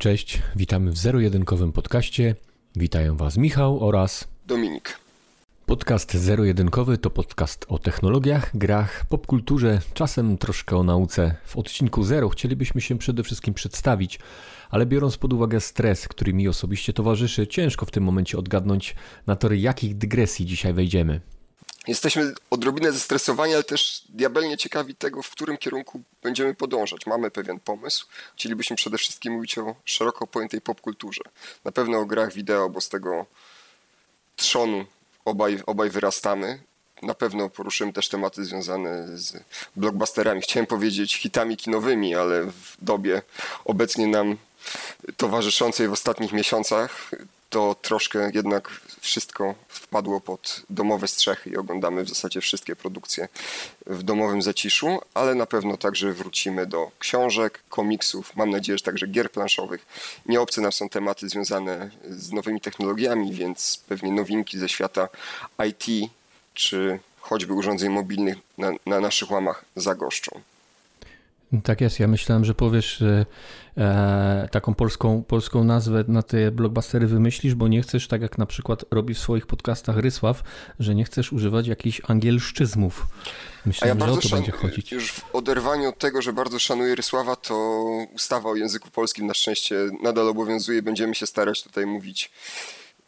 cześć. Witamy w zero-jedynkowym podcaście. Witają Was Michał oraz Dominik. Podcast zero-jedynkowy to podcast o technologiach, grach, popkulturze, czasem troszkę o nauce. W odcinku zero chcielibyśmy się przede wszystkim przedstawić, ale biorąc pod uwagę stres, który mi osobiście towarzyszy, ciężko w tym momencie odgadnąć na tory jakich dygresji dzisiaj wejdziemy. Jesteśmy odrobinę zestresowani, ale też diabelnie ciekawi tego, w którym kierunku będziemy podążać. Mamy pewien pomysł. Chcielibyśmy przede wszystkim mówić o szeroko pojętej popkulturze. Na pewno o grach wideo, bo z tego trzonu obaj, obaj wyrastamy. Na pewno poruszymy też tematy związane z blockbusterami. Chciałem powiedzieć hitami kinowymi, ale w dobie obecnie nam towarzyszącej w ostatnich miesiącach to troszkę jednak wszystko wpadło pod domowe strzechy i oglądamy w zasadzie wszystkie produkcje w domowym zaciszu, ale na pewno także wrócimy do książek, komiksów, mam nadzieję, że także gier planszowych. Nieobce nam są tematy związane z nowymi technologiami, więc pewnie nowinki ze świata IT czy choćby urządzeń mobilnych na, na naszych łamach zagoszczą. Tak jest, ja myślałem, że powiesz e, taką polską, polską nazwę na te blockbustery wymyślisz, bo nie chcesz, tak jak na przykład robi w swoich podcastach Rysław, że nie chcesz używać jakichś angielszczyzmów. Myślałem, ja że o to będzie chodzić. Już w oderwaniu od tego, że bardzo szanuję Rysława, to ustawa o języku polskim na szczęście nadal obowiązuje. Będziemy się starać tutaj mówić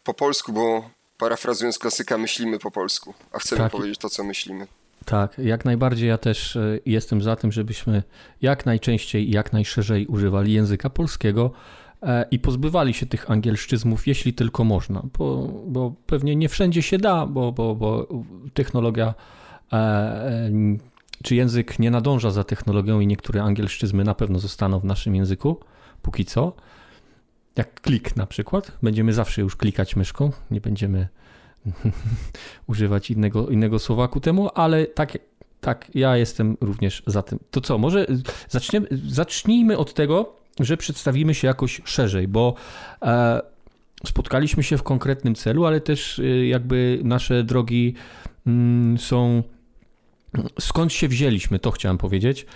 po polsku, bo parafrazując klasyka, myślimy po polsku, a chcemy tak. powiedzieć to, co myślimy. Tak, jak najbardziej ja też e, jestem za tym, żebyśmy jak najczęściej i jak najszerzej używali języka polskiego e, i pozbywali się tych angielszczyzmów, jeśli tylko można, bo, bo pewnie nie wszędzie się da, bo, bo, bo technologia e, czy język nie nadąża za technologią i niektóre angielszczyzmy na pewno zostaną w naszym języku, póki co. Jak klik na przykład, będziemy zawsze już klikać myszką, nie będziemy używać innego, innego słowa ku temu, ale tak, tak, ja jestem również za tym. To co, może zaczniemy, zacznijmy od tego, że przedstawimy się jakoś szerzej, bo e, spotkaliśmy się w konkretnym celu, ale też e, jakby nasze drogi mm, są. Skąd się wzięliśmy, to chciałem powiedzieć.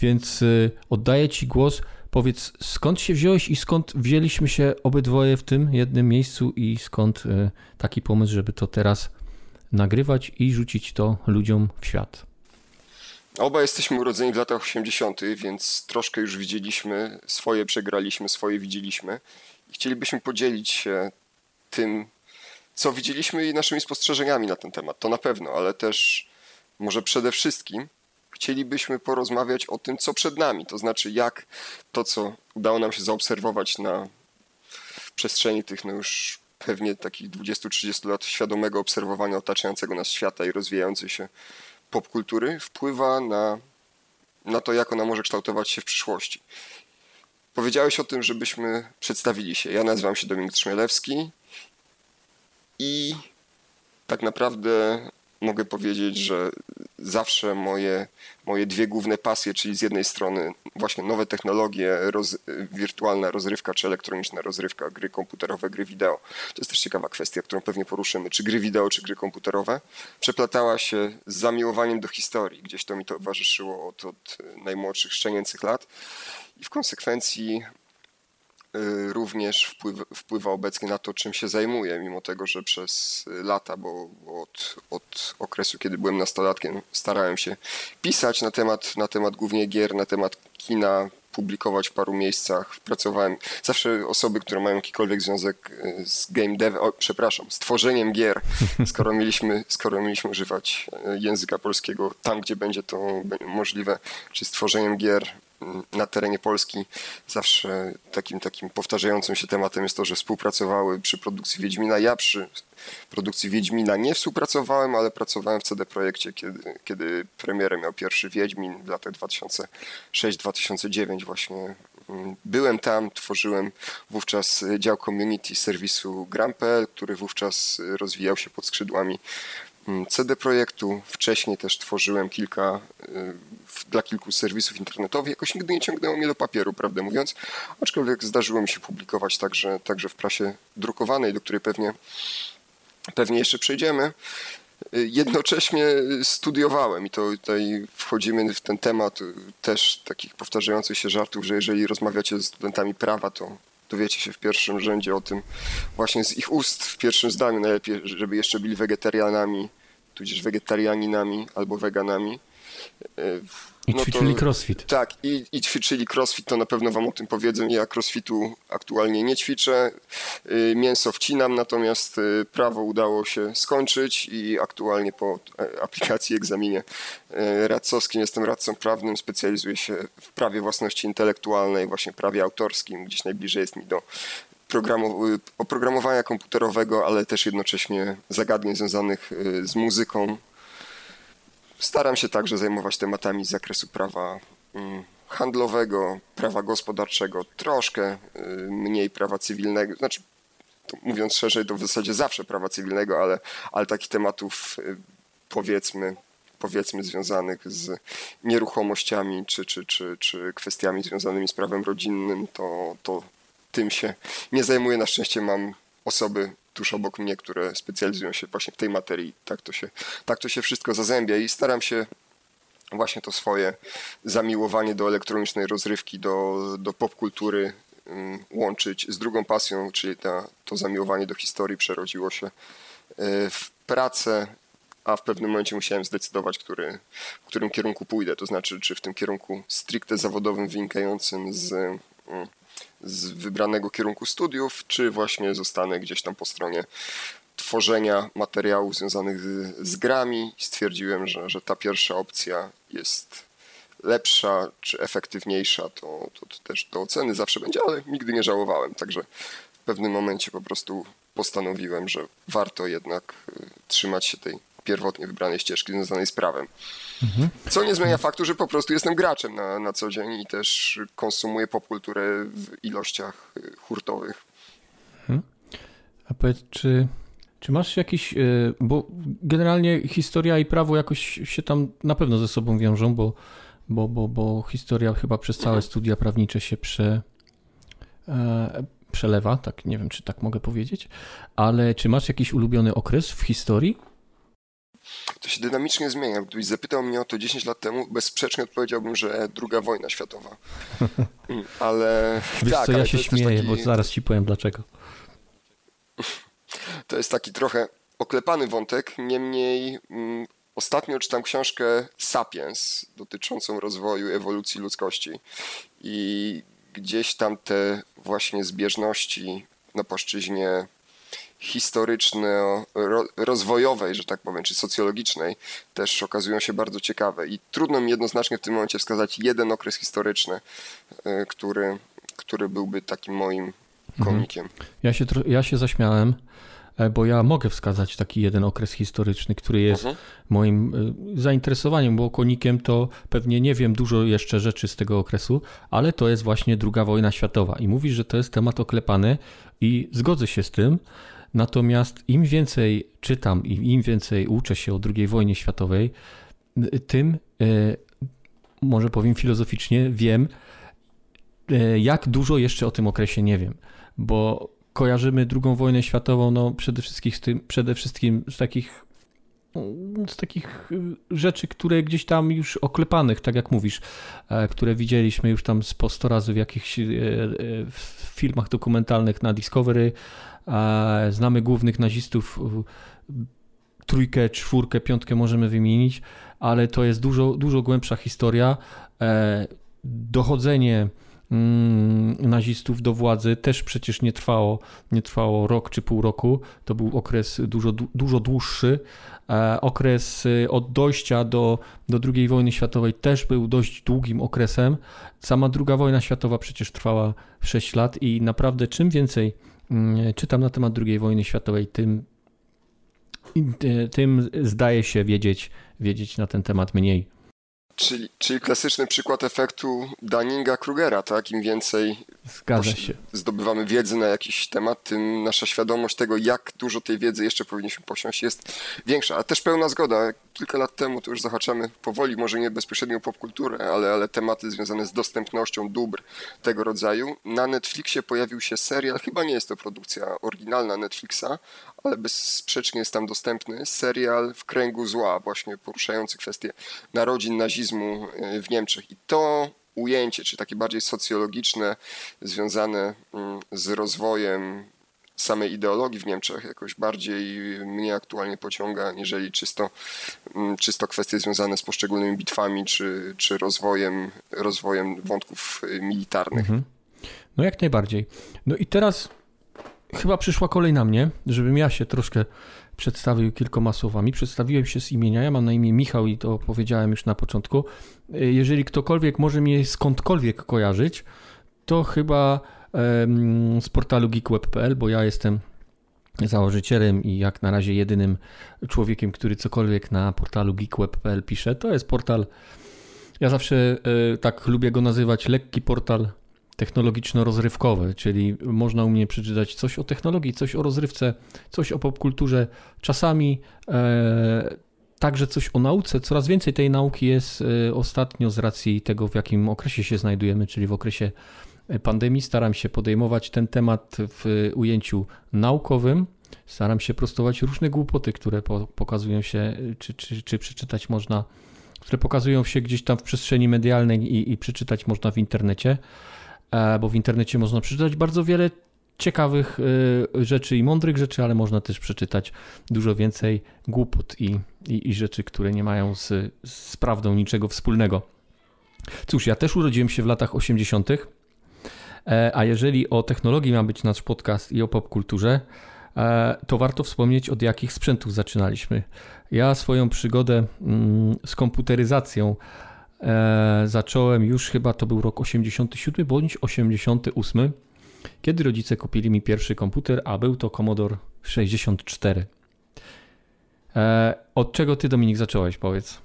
Więc e, oddaję Ci głos. Powiedz, skąd się wziąłeś i skąd wzięliśmy się obydwoje w tym jednym miejscu i skąd e, taki pomysł, żeby to teraz nagrywać i rzucić to ludziom w świat? Oba jesteśmy urodzeni w latach 80., więc troszkę już widzieliśmy, swoje przegraliśmy, swoje widzieliśmy chcielibyśmy podzielić się tym, co widzieliśmy i naszymi spostrzeżeniami na ten temat. To na pewno, ale też może przede wszystkim chcielibyśmy porozmawiać o tym, co przed nami, to znaczy jak to, co udało nam się zaobserwować na przestrzeni tych no już pewnie takich 20-30 lat świadomego obserwowania otaczającego nas świata i rozwijającej się popkultury, wpływa na, na to, jak ona może kształtować się w przyszłości. Powiedziałeś o tym, żebyśmy przedstawili się. Ja nazywam się Dominik Trzmielewski i tak naprawdę mogę powiedzieć, że zawsze moje, moje dwie główne pasje, czyli z jednej strony właśnie nowe technologie, roz, wirtualna rozrywka czy elektroniczna rozrywka, gry komputerowe, gry wideo. To jest też ciekawa kwestia, którą pewnie poruszymy, czy gry wideo, czy gry komputerowe, przeplatała się z zamiłowaniem do historii. Gdzieś to mi towarzyszyło od, od najmłodszych, szczenięcych lat. I w konsekwencji również wpływa, wpływa obecnie na to, czym się zajmuję, mimo tego, że przez lata, bo, bo od, od, okresu, kiedy byłem nastolatkiem, starałem się pisać na temat, na temat głównie gier, na temat kina, publikować w paru miejscach. Pracowałem, zawsze osoby, które mają jakikolwiek związek y, z game dev, o, przepraszam, z tworzeniem gier, skoro mieliśmy, skoro mieliśmy używać y, języka polskiego tam, gdzie będzie to możliwe, czy z tworzeniem gier na terenie Polski zawsze takim, takim powtarzającym się tematem jest to, że współpracowały przy produkcji Wiedźmina. Ja przy produkcji Wiedźmina nie współpracowałem, ale pracowałem w CD Projekcie, kiedy, kiedy premierę miał pierwszy Wiedźmin w latach 2006-2009 właśnie. Mm, byłem tam, tworzyłem wówczas dział community serwisu Gram.pl, który wówczas rozwijał się pod skrzydłami CD Projektu. Wcześniej też tworzyłem kilka y, dla kilku serwisów internetowych. Jakoś nigdy nie ciągnęło mnie do papieru, prawdę mówiąc, aczkolwiek zdarzyło mi się publikować także, także w prasie drukowanej, do której pewnie, pewnie jeszcze przejdziemy. Jednocześnie studiowałem i to tutaj wchodzimy w ten temat też takich powtarzających się żartów, że jeżeli rozmawiacie z studentami prawa, to dowiecie się w pierwszym rzędzie o tym właśnie z ich ust, w pierwszym zdaniu najlepiej, żeby jeszcze byli wegetarianami, tudzież wegetarianinami albo weganami. I no ćwiczyli to, crossfit. Tak, i, i ćwiczyli crossfit, to na pewno wam o tym powiedzę. Ja crossfitu aktualnie nie ćwiczę. Y, mięso wcinam, natomiast y, prawo udało się skończyć i aktualnie po e, aplikacji, egzaminie e, radcowskim jestem radcą prawnym, specjalizuję się w prawie własności intelektualnej, właśnie prawie autorskim, gdzieś najbliżej jest mi do y, oprogramowania komputerowego, ale też jednocześnie zagadnień związanych z muzyką, Staram się także zajmować tematami z zakresu prawa mm, handlowego, prawa gospodarczego, troszkę y, mniej prawa cywilnego, znaczy mówiąc szerzej, to w zasadzie zawsze prawa cywilnego, ale, ale takich tematów y, powiedzmy, powiedzmy związanych z nieruchomościami czy, czy, czy, czy kwestiami związanymi z prawem rodzinnym, to, to tym się nie zajmuję. Na szczęście mam osoby tuż obok mnie, które specjalizują się właśnie w tej materii. Tak to się, tak to się wszystko zazębia i staram się właśnie to swoje zamiłowanie do elektronicznej rozrywki, do, do popkultury um, łączyć z drugą pasją, czyli ta, to zamiłowanie do historii przerodziło się e, w pracę, a w pewnym momencie musiałem zdecydować, który, w którym kierunku pójdę, to znaczy czy w tym kierunku stricte zawodowym wynikającym z um, z wybranego kierunku studiów, czy właśnie zostanę gdzieś tam po stronie tworzenia materiałów związanych z, z grami. Stwierdziłem, że, że ta pierwsza opcja jest lepsza czy efektywniejsza, to, to, to też do oceny zawsze będzie, ale nigdy nie żałowałem. Także w pewnym momencie po prostu postanowiłem, że warto jednak y, trzymać się tej pierwotnie wybranej ścieżki związanej z prawem. Mhm. Co nie zmienia faktu, że po prostu jestem graczem na, na co dzień i też konsumuję popkulturę w ilościach y, hurtowych. Mhm. A powiedz, czy, czy masz jakiś, y, bo generalnie historia i prawo jakoś się tam na pewno ze sobą wiążą, bo, bo, bo, bo historia chyba przez całe mhm. studia prawnicze się prze, e, przelewa, tak nie wiem, czy tak mogę powiedzieć, ale czy masz jakiś ulubiony okres w historii? To się dynamicznie zmienia. Gdybyś zapytał mnie o to 10 lat temu, bezsprzecznie odpowiedziałbym, że druga wojna światowa. Mm, ale Wiesz tak, co, ja się śmieję, taki... bo zaraz ci powiem dlaczego. To jest taki trochę oklepany wątek, niemniej mm, ostatnio czytam książkę Sapiens dotyczącą rozwoju, ewolucji ludzkości i gdzieś tam te właśnie zbieżności na płaszczyźnie historyczno-rozwojowej, że tak powiem, czy socjologicznej też okazują się bardzo ciekawe i trudno mi jednoznacznie w tym momencie wskazać jeden okres historyczny, e, który, który byłby takim moim mhm. komikiem. Ja się, ja się zaśmiałem, e, bo ja mogę wskazać taki jeden okres historyczny, który jest mhm. moim e, zainteresowaniem, bo konikiem to pewnie nie wiem dużo jeszcze rzeczy z tego okresu, ale to jest właśnie II wojna światowa i mówisz, że to jest temat oklepany i zgodzę się z tym, Natomiast im więcej czytam i im więcej uczę się o II wojnie światowej, tym, e, może powiem filozoficznie, wiem, e, jak dużo jeszcze o tym okresie nie wiem. Bo kojarzymy II wojnę światową no, przede, wszystkim z tym, przede wszystkim z takich z takich rzeczy, które gdzieś tam już oklepanych, tak jak mówisz, e, które widzieliśmy już tam po 100 razy w jakichś filmach dokumentalnych na Discovery, Znamy głównych nazistów, trójkę, czwórkę, piątkę możemy wymienić, ale to jest dużo, dużo głębsza historia. E, dochodzenie mm, nazistów do władzy też przecież nie trwało, nie trwało rok czy pół roku. To był okres dużo, dużo dłuższy. E, okres y, od dojścia do, do II wojny światowej też był dość długim okresem. Sama II wojna światowa przecież trwała 6 lat i naprawdę czym więcej czytam na temat II wojny światowej, tym, tym zdaje się wiedzieć, wiedzieć na ten temat mniej. Czyli, czyli klasyczny przykład efektu Dunninga-Krugera, tak? Im więcej Zgadza się. zdobywamy wiedzy na jakiś temat, tym nasza świadomość tego, jak dużo tej wiedzy jeszcze powinniśmy posiąść, jest większa. A też pełna zgoda. Kilka lat temu to już zahaczamy powoli, może nie bezpośrednio popkulturę, ale, ale tematy związane z dostępnością dóbr tego rodzaju. Na Netflixie pojawił się serial, chyba nie jest to produkcja oryginalna Netflixa, ale bezsprzecznie jest tam dostępny serial W kręgu zła, właśnie poruszający kwestię narodzin nazizmu e, w Niemczech. I to ujęcie, czy takie bardziej socjologiczne, związane mm, z rozwojem samej ideologii w Niemczech jakoś bardziej mnie aktualnie pociąga, aniżeli czysto, mm, czysto kwestie związane z poszczególnymi bitwami czy, czy rozwojem, rozwojem wątków y, militarnych. Mhm. No jak najbardziej. No i teraz chyba przyszła kolej na mnie, żebym ja się troszkę przedstawił kilkoma słowami. Przedstawiłem się z imienia, ja mam na imię Michał i to powiedziałem już na początku. Y, jeżeli ktokolwiek może mnie skądkolwiek kojarzyć, to chyba z portalu geekweb.pl, bo ja jestem założycielem i jak na razie jedynym człowiekiem, który cokolwiek na portalu geekweb.pl pisze. To jest portal, ja zawsze e, tak lubię go nazywać, lekki portal technologiczno-rozrywkowy, czyli można u mnie przeczytać coś o technologii, coś o rozrywce, coś o popkulturze, czasami e, także coś o nauce. Coraz więcej tej nauki jest e, ostatnio z racji tego, w jakim okresie się znajdujemy, czyli w okresie pandemii. Staram się podejmować ten temat w ujęciu naukowym. Staram się prostować różne głupoty, które pokazują się, czy, czy, czy przeczytać można, które pokazują się gdzieś tam w przestrzeni medialnej i, i przeczytać można w internecie, e, bo w internecie można przeczytać bardzo wiele ciekawych e, rzeczy i mądrych rzeczy, ale można też przeczytać dużo więcej głupot i, i, i rzeczy, które nie mają z, z prawdą niczego wspólnego. Cóż, ja też urodziłem się w latach 80. E, a jeżeli o technologii ma być nasz podcast i o popkulturze, e, to warto wspomnieć, od jakich sprzętów zaczynaliśmy. Ja swoją przygodę mm, z komputeryzacją e, zacząłem już chyba to był rok 87 bądź 88, kiedy rodzice kupili mi pierwszy komputer, a był to Commodore 64. Od czego ty, Dominik, zacząłeś, powiedz?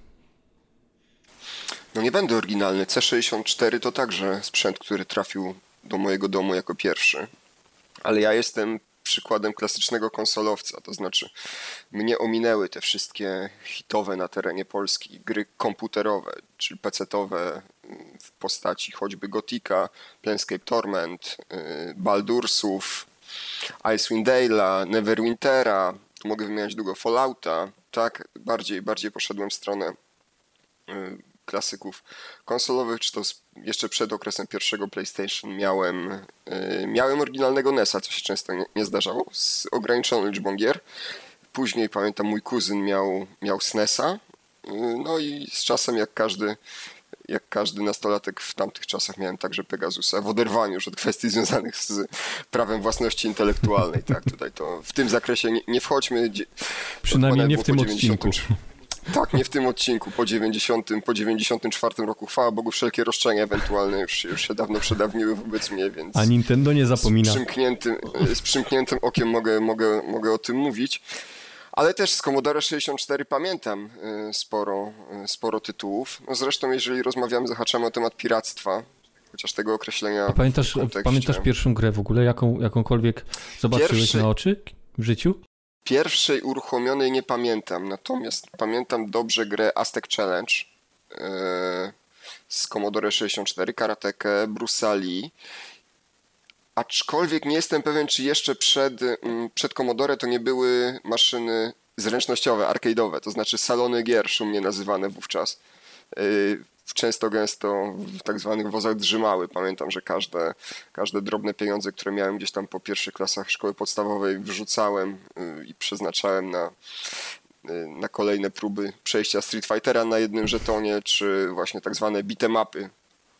No nie będę oryginalny. C64 to także sprzęt, który trafił do mojego domu jako pierwszy. Ale ja jestem przykładem klasycznego konsolowca, to znaczy mnie ominęły te wszystkie hitowe na terenie Polski gry komputerowe, czyli pecetowe mm, w postaci choćby Gotika, Planescape Torment, y, Baldursów, Icewind Dale'a, Neverwintera, mogę wymieniać długo Fallouta, tak, bardziej, bardziej poszedłem w stronę y, klasyków konsolowych, czy to jeszcze przed okresem pierwszego PlayStation miałem, yy, miałem oryginalnego NES-a, co się często nie, nie, zdarzało, z ograniczoną liczbą gier. Później pamiętam mój kuzyn miał, miał SNES-a, yy, no i z czasem jak każdy jak każdy nastolatek w tamtych czasach miałem także Pegasusa w oderwaniu już od kwestii związanych z prawem własności intelektualnej. Tak, tutaj to w tym zakresie nie, nie wchodźmy. Przynajmniej nie w tym odcinku. Tak, nie w tym odcinku, po 90, po 94 roku. Chwała Bogu, wszelkie roszczenia ewentualne już, już się dawno przedawniły wobec mnie, więc... A Nintendo nie zapomina. Z przymkniętym, z przymkniętym okiem mogę, mogę, mogę o tym mówić. Ale też z Commodore 64 pamiętam y, sporo, y, sporo tytułów. No zresztą, jeżeli rozmawiamy, zahaczamy o temat piractwa, chociaż tego określenia. A pamiętasz, pamiętasz pierwszą grę w ogóle, jaką, jakąkolwiek zobaczyłeś Pierwszy... na oczy w życiu? Pierwszej uruchomionej nie pamiętam, natomiast pamiętam dobrze grę Aztec Challenge yy, z Commodore 64, karatekę, Brusali. Aczkolwiek nie jestem pewien, czy jeszcze przed, mm, przed Commodore to nie były maszyny zręcznościowe, arcade'owe, to znaczy salony gier szumnie nazywane wówczas. Często gęsto w tak zwanych wozach drzymały. Pamiętam, że każde, każde drobne pieniądze, które miałem gdzieś tam po pierwszych klasach szkoły podstawowej wrzucałem y, i przeznaczałem na, y, na kolejne próby przejścia Street Fightera na jednym żetonie, czy właśnie tak zwane bite mapy,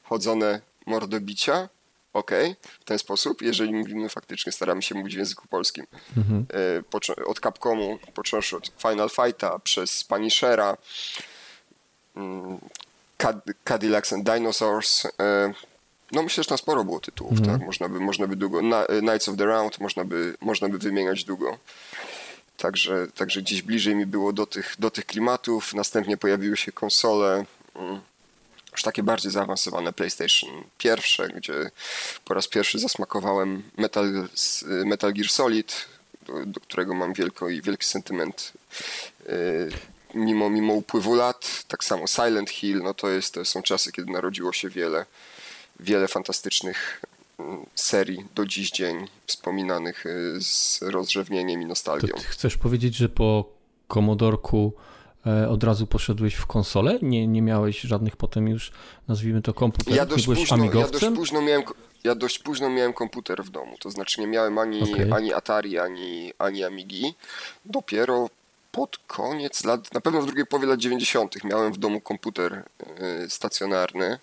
chodzone mordobicia. Ok, w ten sposób, jeżeli mówimy faktycznie, staramy się mówić w języku polskim. Mhm. Y, od Capcomu, począwszy od Final Fighta, przez Punishera, mm, Cadillacs and Dinosaurs. E, no myślę, że tam sporo było tytułów, mm. tak? Można by, można by długo. Knights of the Round można by, można by wymieniać długo. Także, także gdzieś bliżej mi było do tych, do tych klimatów. Następnie pojawiły się konsole mm, już takie bardziej zaawansowane PlayStation pierwsze, gdzie po raz pierwszy zasmakowałem Metal, Metal Gear Solid, do, do którego mam wielko i wielki sentyment e, mimo, mimo upływu lat, tak samo Silent Hill, no to, jest, to są czasy, kiedy narodziło się wiele, wiele fantastycznych serii do dziś dzień wspominanych z rozrzewnieniem i nostalgią. Chcesz powiedzieć, że po Komodorku e, od razu poszedłeś w konsolę? Nie, nie miałeś żadnych potem już, nazwijmy to komputerów? Ja dość, późno, ja dość późno miałem ja dość późno miałem komputer w domu, to znaczy nie miałem ani, okay. ani Atari, ani, ani Amigi. Dopiero pod koniec lat, na pewno w drugiej połowie lat 90. miałem w domu komputer y, stacjonarny.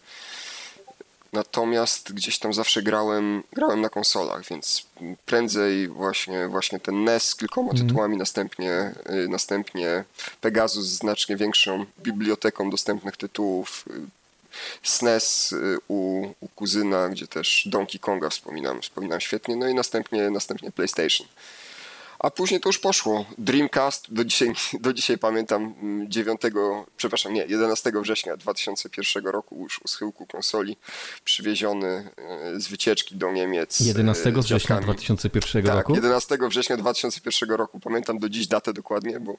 Natomiast gdzieś tam zawsze grałem, grałem na konsolach, więc prędzej właśnie, właśnie ten NES z kilkoma mm. tytułami, następnie, y, następnie Pegasus z znacznie większą biblioteką dostępnych tytułów, SNES y, u, u kuzyna, gdzie też Donkey Konga wspominam, wspominam świetnie, no i następnie, następnie PlayStation a później to już poszło. Dreamcast, do dzisiaj, do dzisiaj pamiętam 9, mm, przepraszam, nie, 11 września 2001 roku już u schyłku konsoli przywieziony e, z wycieczki do Niemiec. 11 e, września 2001 tak, roku? 11 września 2001 roku. Pamiętam do dziś datę dokładnie, bo e,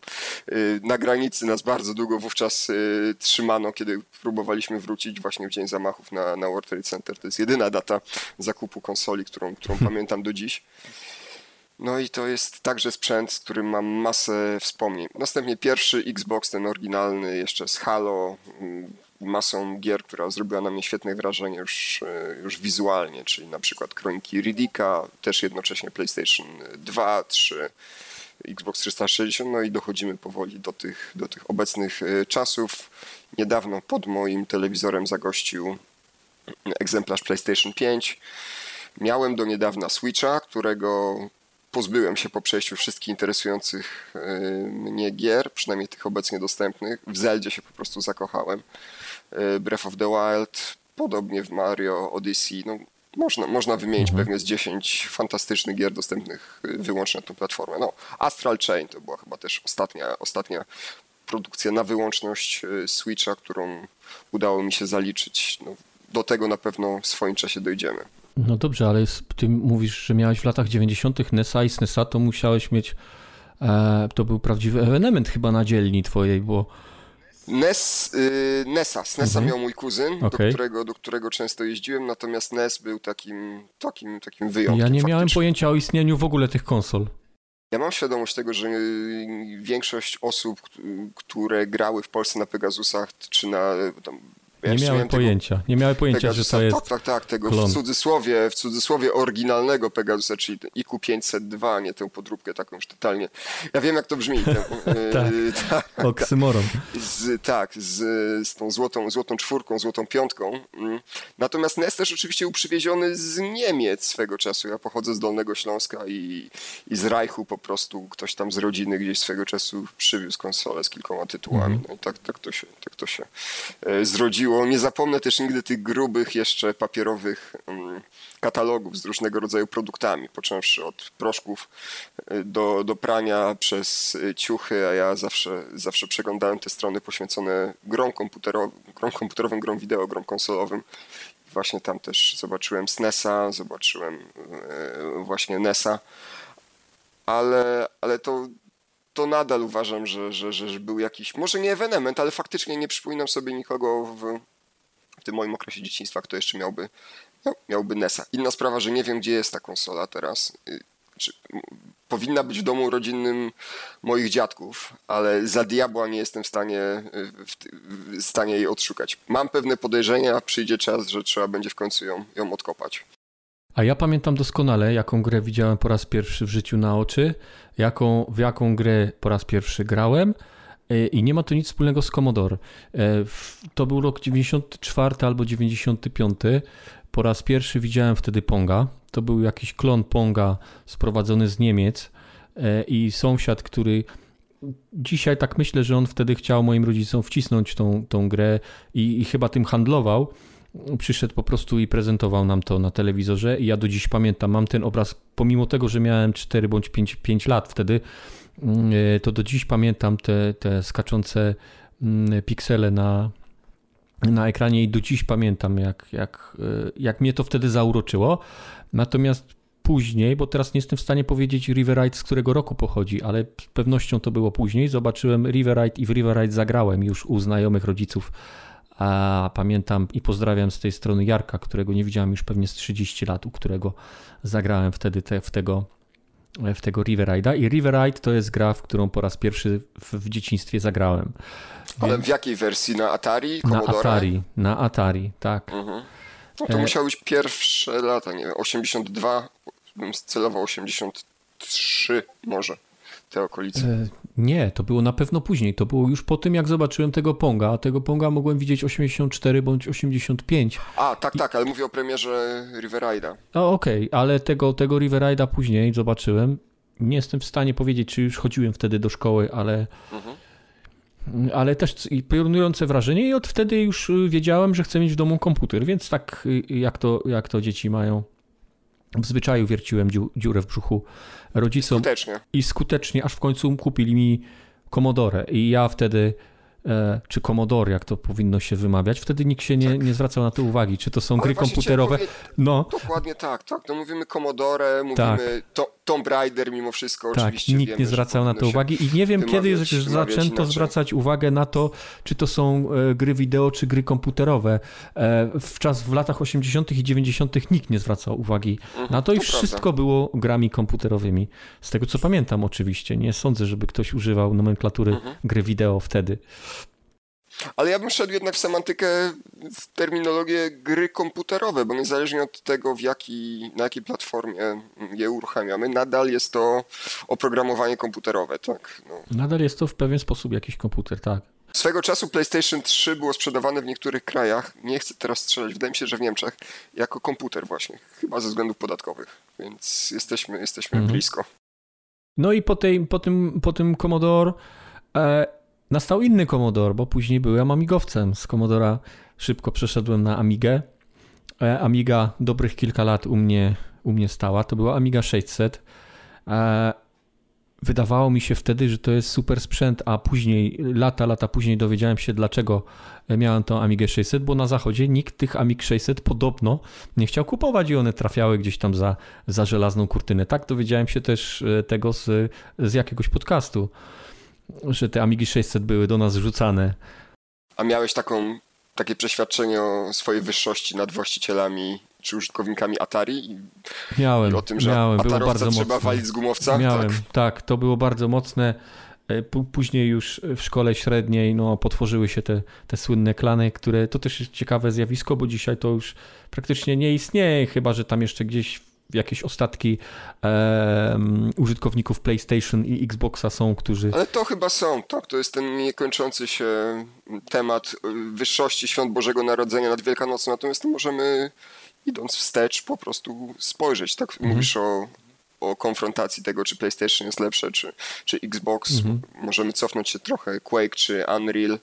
na granicy nas bardzo długo wówczas trzymano, kiedy próbowaliśmy wrócić właśnie w dzień zamachów na, na World Trade Center. To jest jedyna data zakupu konsoli, którą, którą pamiętam do dziś. No i to jest także sprzęt, z którym mam masę wspomnień. Następnie pierwszy Xbox, ten oryginalny, jeszcze z Halo, mm, masą gier, która zrobiła na mnie świetne wrażenie już, e, już wizualnie, czyli na przykład Kroniki Riddicka, też jednocześnie PlayStation 2, 3, Xbox 360, no i dochodzimy powoli do tych, do tych obecnych e, czasów. Niedawno pod moim telewizorem zagościł egzemplarz PlayStation 5. Miałem do niedawna Switcha, którego pozbyłem się po przejściu wszystkich interesujących e, mnie gier, przynajmniej tych obecnie dostępnych. W Zeldzie się po prostu zakochałem. E, Breath of the Wild, podobnie w Mario Odyssey. No, można, można wymienić mhm. pewnie z 10 fantastycznych gier dostępnych e, wyłącznie na tą platformę. No, Astral Chain to była chyba też ostatnia, ostatnia produkcja na wyłączność Switcha, którą udało mi się zaliczyć. No, do tego na pewno w swoim czasie dojdziemy. No dobrze, ale ty mówisz, że miałeś w latach 90. NESa i SNESa, to musiałeś mieć. E, to był prawdziwy ewenement chyba na dzielni twojej, bo. NES, y, NESa, SNESa mhm. miał mój kuzyn, okay. do, którego, do którego często jeździłem, natomiast NES był takim, takim, takim wyjątkiem. Ja nie faktycznie. miałem pojęcia o istnieniu w ogóle tych konsol. Ja mam świadomość tego, że większość osób, które grały w Polsce na Pegasusach czy na tam, nie miałem pojęcia, tego, nie miałem pojęcia, że to jest Tak, tak, tak, tego klon. w cudzysłowie, w cudzysłowie oryginalnego Pegasusa, czyli IQ 502, nie tę podróbkę taką już totalnie. Ja wiem jak to brzmi. Tę, tak, tak, oksymoron. Z, tak, z, z tą złotą, złotą czwórką, złotą piątką. Mm. Natomiast NES też oczywiście uprzywieziony z Niemiec swego czasu. Ja pochodzę z Dolnego Śląska i, i z Reichu po prostu ktoś tam z rodziny gdzieś swego czasu przywiózł konsolę z kilkoma tytułami. Mm. No i tak, tak, to się, tak to się e, zrodziło było. Nie zapomnę też nigdy tych grubych, jeszcze papierowych mm, katalogów z różnego rodzaju produktami, począwszy od proszków y, do, do prania przez y, ciuchy, a ja zawsze, zawsze przeglądałem te strony poświęcone grom komputerowym, grom komputerowym, grom wideo, grom konsolowym. Właśnie tam też zobaczyłem SNESa, zobaczyłem y, właśnie NESa, ale, ale to to nadal uważam, że, że, że, był jakiś, może nie ewenement, ale faktycznie nie przypominam sobie nikogo w, w tym moim okresie dzieciństwa, kto jeszcze miałby, no, miałby NESa. Inna sprawa, że nie wiem, gdzie jest ta konsola teraz. Y, czy, powinna być w domu rodzinnym moich dziadków, ale za diabła nie jestem w stanie, y, w, w stanie jej odszukać. Mam pewne podejrzenia, przyjdzie czas, że trzeba będzie w końcu ją, ją odkopać. A ja pamiętam doskonale, jaką grę widziałem po raz pierwszy w życiu na oczy, jaką, w jaką grę po raz pierwszy grałem e, i nie ma to nic wspólnego z Commodore. E, to był rok 94 albo 95. Po raz pierwszy widziałem wtedy Ponga. To był jakiś klon Ponga sprowadzony z Niemiec e, i sąsiad, który dzisiaj tak myślę, że on wtedy chciał moim rodzicom wcisnąć tą, tą grę i, i chyba tym handlował przyszedł po prostu i prezentował nam to na telewizorze i ja do dziś pamiętam, mam ten obraz, pomimo tego, że miałem 4 bądź 5, 5 lat wtedy, mm, to do dziś pamiętam te, te skaczące mm, piksele na, na ekranie i do dziś pamiętam, jak, jak, jak mnie to wtedy zauroczyło. Natomiast później, bo teraz nie jestem w stanie powiedzieć Riverite z którego roku pochodzi, ale z pewnością to było później. Zobaczyłem Riverite i w Riverite zagrałem już u znajomych rodziców A pamiętam i pozdrawiam z tej strony Jarka, którego nie widziałem już pewnie z 30 lat, u którego zagrałem wtedy te, w tego w tego River Ride'a i River Ride to jest gra, w którą po raz pierwszy w, w dzieciństwie zagrałem. Ale w jakiej wersji? Na Atari? Commodore? Na Atari, na Atari, tak. Mhm. No to e... musiały być pierwsze lata, nie wiem, 82, bym celował 83 może te okolice? E, nie, to było na pewno później. To było już po tym, jak zobaczyłem tego Ponga, a tego Ponga mogłem widzieć 84 bądź 85. A, tak, tak, ale mówię o premierze Riverride'a. Okej, okay, ale tego, tego Riverride'a później zobaczyłem. Nie jestem w stanie powiedzieć, czy już chodziłem wtedy do szkoły, ale... Mhm. Ale też piorunujące wrażenie i od wtedy już wiedziałem, że chcę mieć w domu komputer, więc tak jak to, jak to dzieci mają w zwyczaju wierciłem dziurę w brzuchu rodzicom. Skutecznie. I skutecznie, aż w końcu kupili mi Commodore. I ja wtedy E, czy Commodore, jak to powinno się wymawiać. Wtedy nikt się nie, tak. nie zwracał na to uwagi, czy to są Ale gry komputerowe. Powie... No. Dokładnie tak, tak. No mówimy Commodore, mówimy tak. to, Tomb Raider mimo wszystko tak, oczywiście. nikt wiemy, nie zwracał na to uwagi i nie wiem kiedy już zaczęto inaczej. zwracać uwagę na to, czy to są e, gry wideo, czy gry komputerowe. E, w czas w latach 80. i 90. nikt nie zwracał uwagi mhm, na to i to wszystko prawda. było grami komputerowi. Z tego co pamiętam oczywiście. Nie sądzę, żeby ktoś używał nomenklatury mhm. gry wideo wtedy. Ale ja bym szedł jednak w semantykę, w terminologię gry komputerowe, bo niezależnie od tego, w jaki, na jakiej platformie je uruchamiamy, nadal jest to oprogramowanie komputerowe, tak? No. Nadal jest to w pewien sposób jakiś komputer, tak. Swego czasu PlayStation 3 było sprzedawane w niektórych krajach, nie chcę teraz strzelać, wydaje mi się, że w Niemczech, jako komputer właśnie, chyba ze względów podatkowych, więc jesteśmy, jesteśmy mhm. blisko. No i po, tej, po, tym, po tym Commodore e, Nastał inny Commodore, bo później byłem amigowcem. Z Commodora szybko przeszedłem na Amigę. E, Amiga dobrych kilka lat u mnie, u mnie stała. To była Amiga 600. E, wydawało mi się wtedy, że to jest super sprzęt, a później, lata, lata później dowiedziałem się, dlaczego miałem tą Amigę 600, bo na zachodzie nikt tych Amig 600 podobno nie chciał kupować i one trafiały gdzieś tam za, za żelazną kurtynę. Tak dowiedziałem się też e, tego z, z jakiegoś podcastu że te Amigi 600 były do nas rzucane. A miałeś taką, takie przeświadczenie o swojej wyższości nad właścicielami czy użytkownikami Atari? I, miałem, i o tym, że miałem, było bardzo trzeba mocne. walić z gumowca? Miałem, tak. tak, to było bardzo mocne. E, później już w szkole średniej no, potworzyły się te, te słynne klany, które to też jest ciekawe zjawisko, bo dzisiaj to już praktycznie nie istnieje, chyba że tam jeszcze gdzieś jakieś ostatki um, użytkowników PlayStation i Xboxa są, którzy. Ale to chyba są, tak. To jest ten niekończący się temat wyższości świąt Bożego Narodzenia nad Wielkanocą. Natomiast możemy, idąc wstecz, po prostu spojrzeć. Tak mhm. mówisz o, o konfrontacji tego, czy PlayStation jest lepsze, czy, czy Xbox. Mhm. Możemy cofnąć się trochę. Quake czy Unreal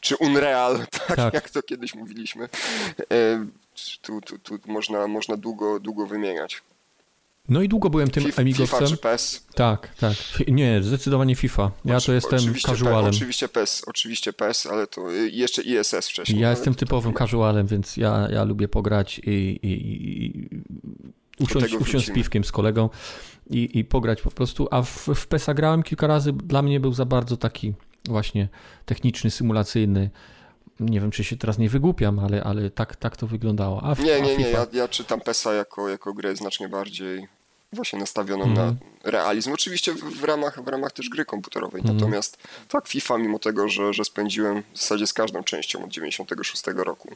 czy Unreal, tak, tak, jak to kiedyś mówiliśmy. E, tu, tu, tu można, można długo, długo wymieniać. No i długo byłem tym FIFA, amigowcem. FIFA czy PES? Tak, tak. Nie, zdecydowanie FIFA. Ja Oczy, to jestem oczywiście casualem. oczywiście PES, oczywiście PES, ale to jeszcze ISS wcześniej. Ja jestem typowym casualem, więc ja, ja lubię pograć i, i, i usiąść, usiąść z piwkiem z kolegą i, i pograć po prostu. A w, w PESa grałem kilka razy. Dla mnie był za bardzo taki właśnie techniczny, symulacyjny nie wiem, czy się teraz nie wygłupiam, ale, ale tak, tak to wyglądało. A, nie, nie, nie, ja, ja czytam PESA jako, jako grę znacznie bardziej właśnie nastawioną mm. na mhm. realizm. Oczywiście w, w, ramach, w ramach też gry komputerowej. Mm. Natomiast tak, FIFA, mimo tego, że, że spędziłem w zasadzie z każdą częścią od 96 roku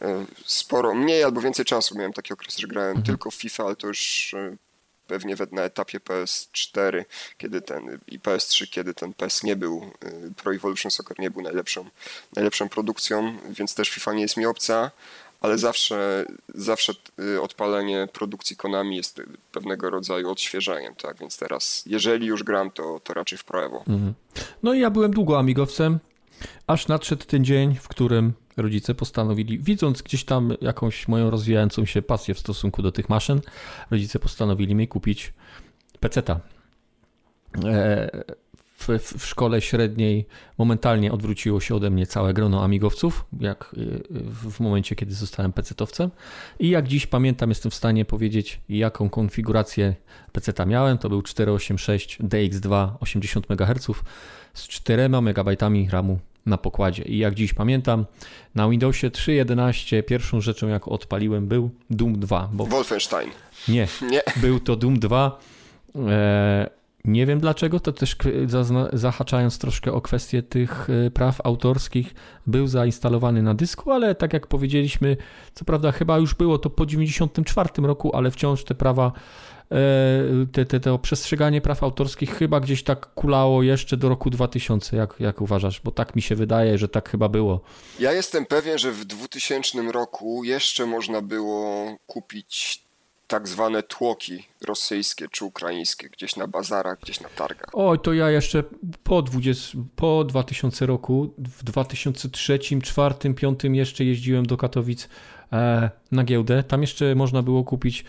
e, sporo, mniej albo więcej czasu miałem taki okres, że grałem mm. tylko w FIFA, ale to już e, pewnie na etapie PS4 kiedy ten, i PS3, kiedy ten PS nie był, y, Pro Evolution Soccer nie był najlepszą, najlepszą produkcją, więc też FIFA nie jest mi obca, ale zawsze, zawsze y, odpalenie produkcji Konami jest pewnego rodzaju odświeżeniem, tak? Więc teraz, jeżeli już gram, to, to raczej w Pro Evo. Mhm. No i ja byłem długo amigowcem, aż nadszedł ten dzień, w którym rodzice postanowili, widząc gdzieś tam jakąś moją rozwijającą się pasję w stosunku do tych maszyn, rodzice postanowili mi kupić peceta. E, w, w, szkole średniej momentalnie odwróciło się ode mnie całe grono amigowców, jak e, w momencie, kiedy zostałem pecetowcem. I jak dziś pamiętam, jestem w stanie powiedzieć, jaką konfigurację peceta miałem. To był 486 DX2 80 MHz z 4 MB RAMu na pokładzie. I jak dziś pamiętam, na Windowsie 3.11 pierwszą rzeczą, jak odpaliłem, był Doom 2. Bo... Wolfenstein. Nie, nie, był to Doom 2. E, nie wiem dlaczego, to też zahaczając troszkę o kwestię tych e, praw autorskich, był zainstalowany na dysku, ale tak jak powiedzieliśmy, co prawda chyba już było to po 94 roku, ale wciąż te prawa te, te, to przestrzeganie praw autorskich chyba gdzieś tak kulało jeszcze do roku 2000, jak, jak uważasz? Bo tak mi się wydaje, że tak chyba było. Ja jestem pewien, że w 2000 roku jeszcze można było kupić tak zwane tłoki rosyjskie czy ukraińskie gdzieś na bazarach, gdzieś na targach. Oj, to ja jeszcze po, 20, po 2000 roku, w 2003, 2004, 2005 jeszcze jeździłem do Katowic e, na giełdę. Tam jeszcze można było kupić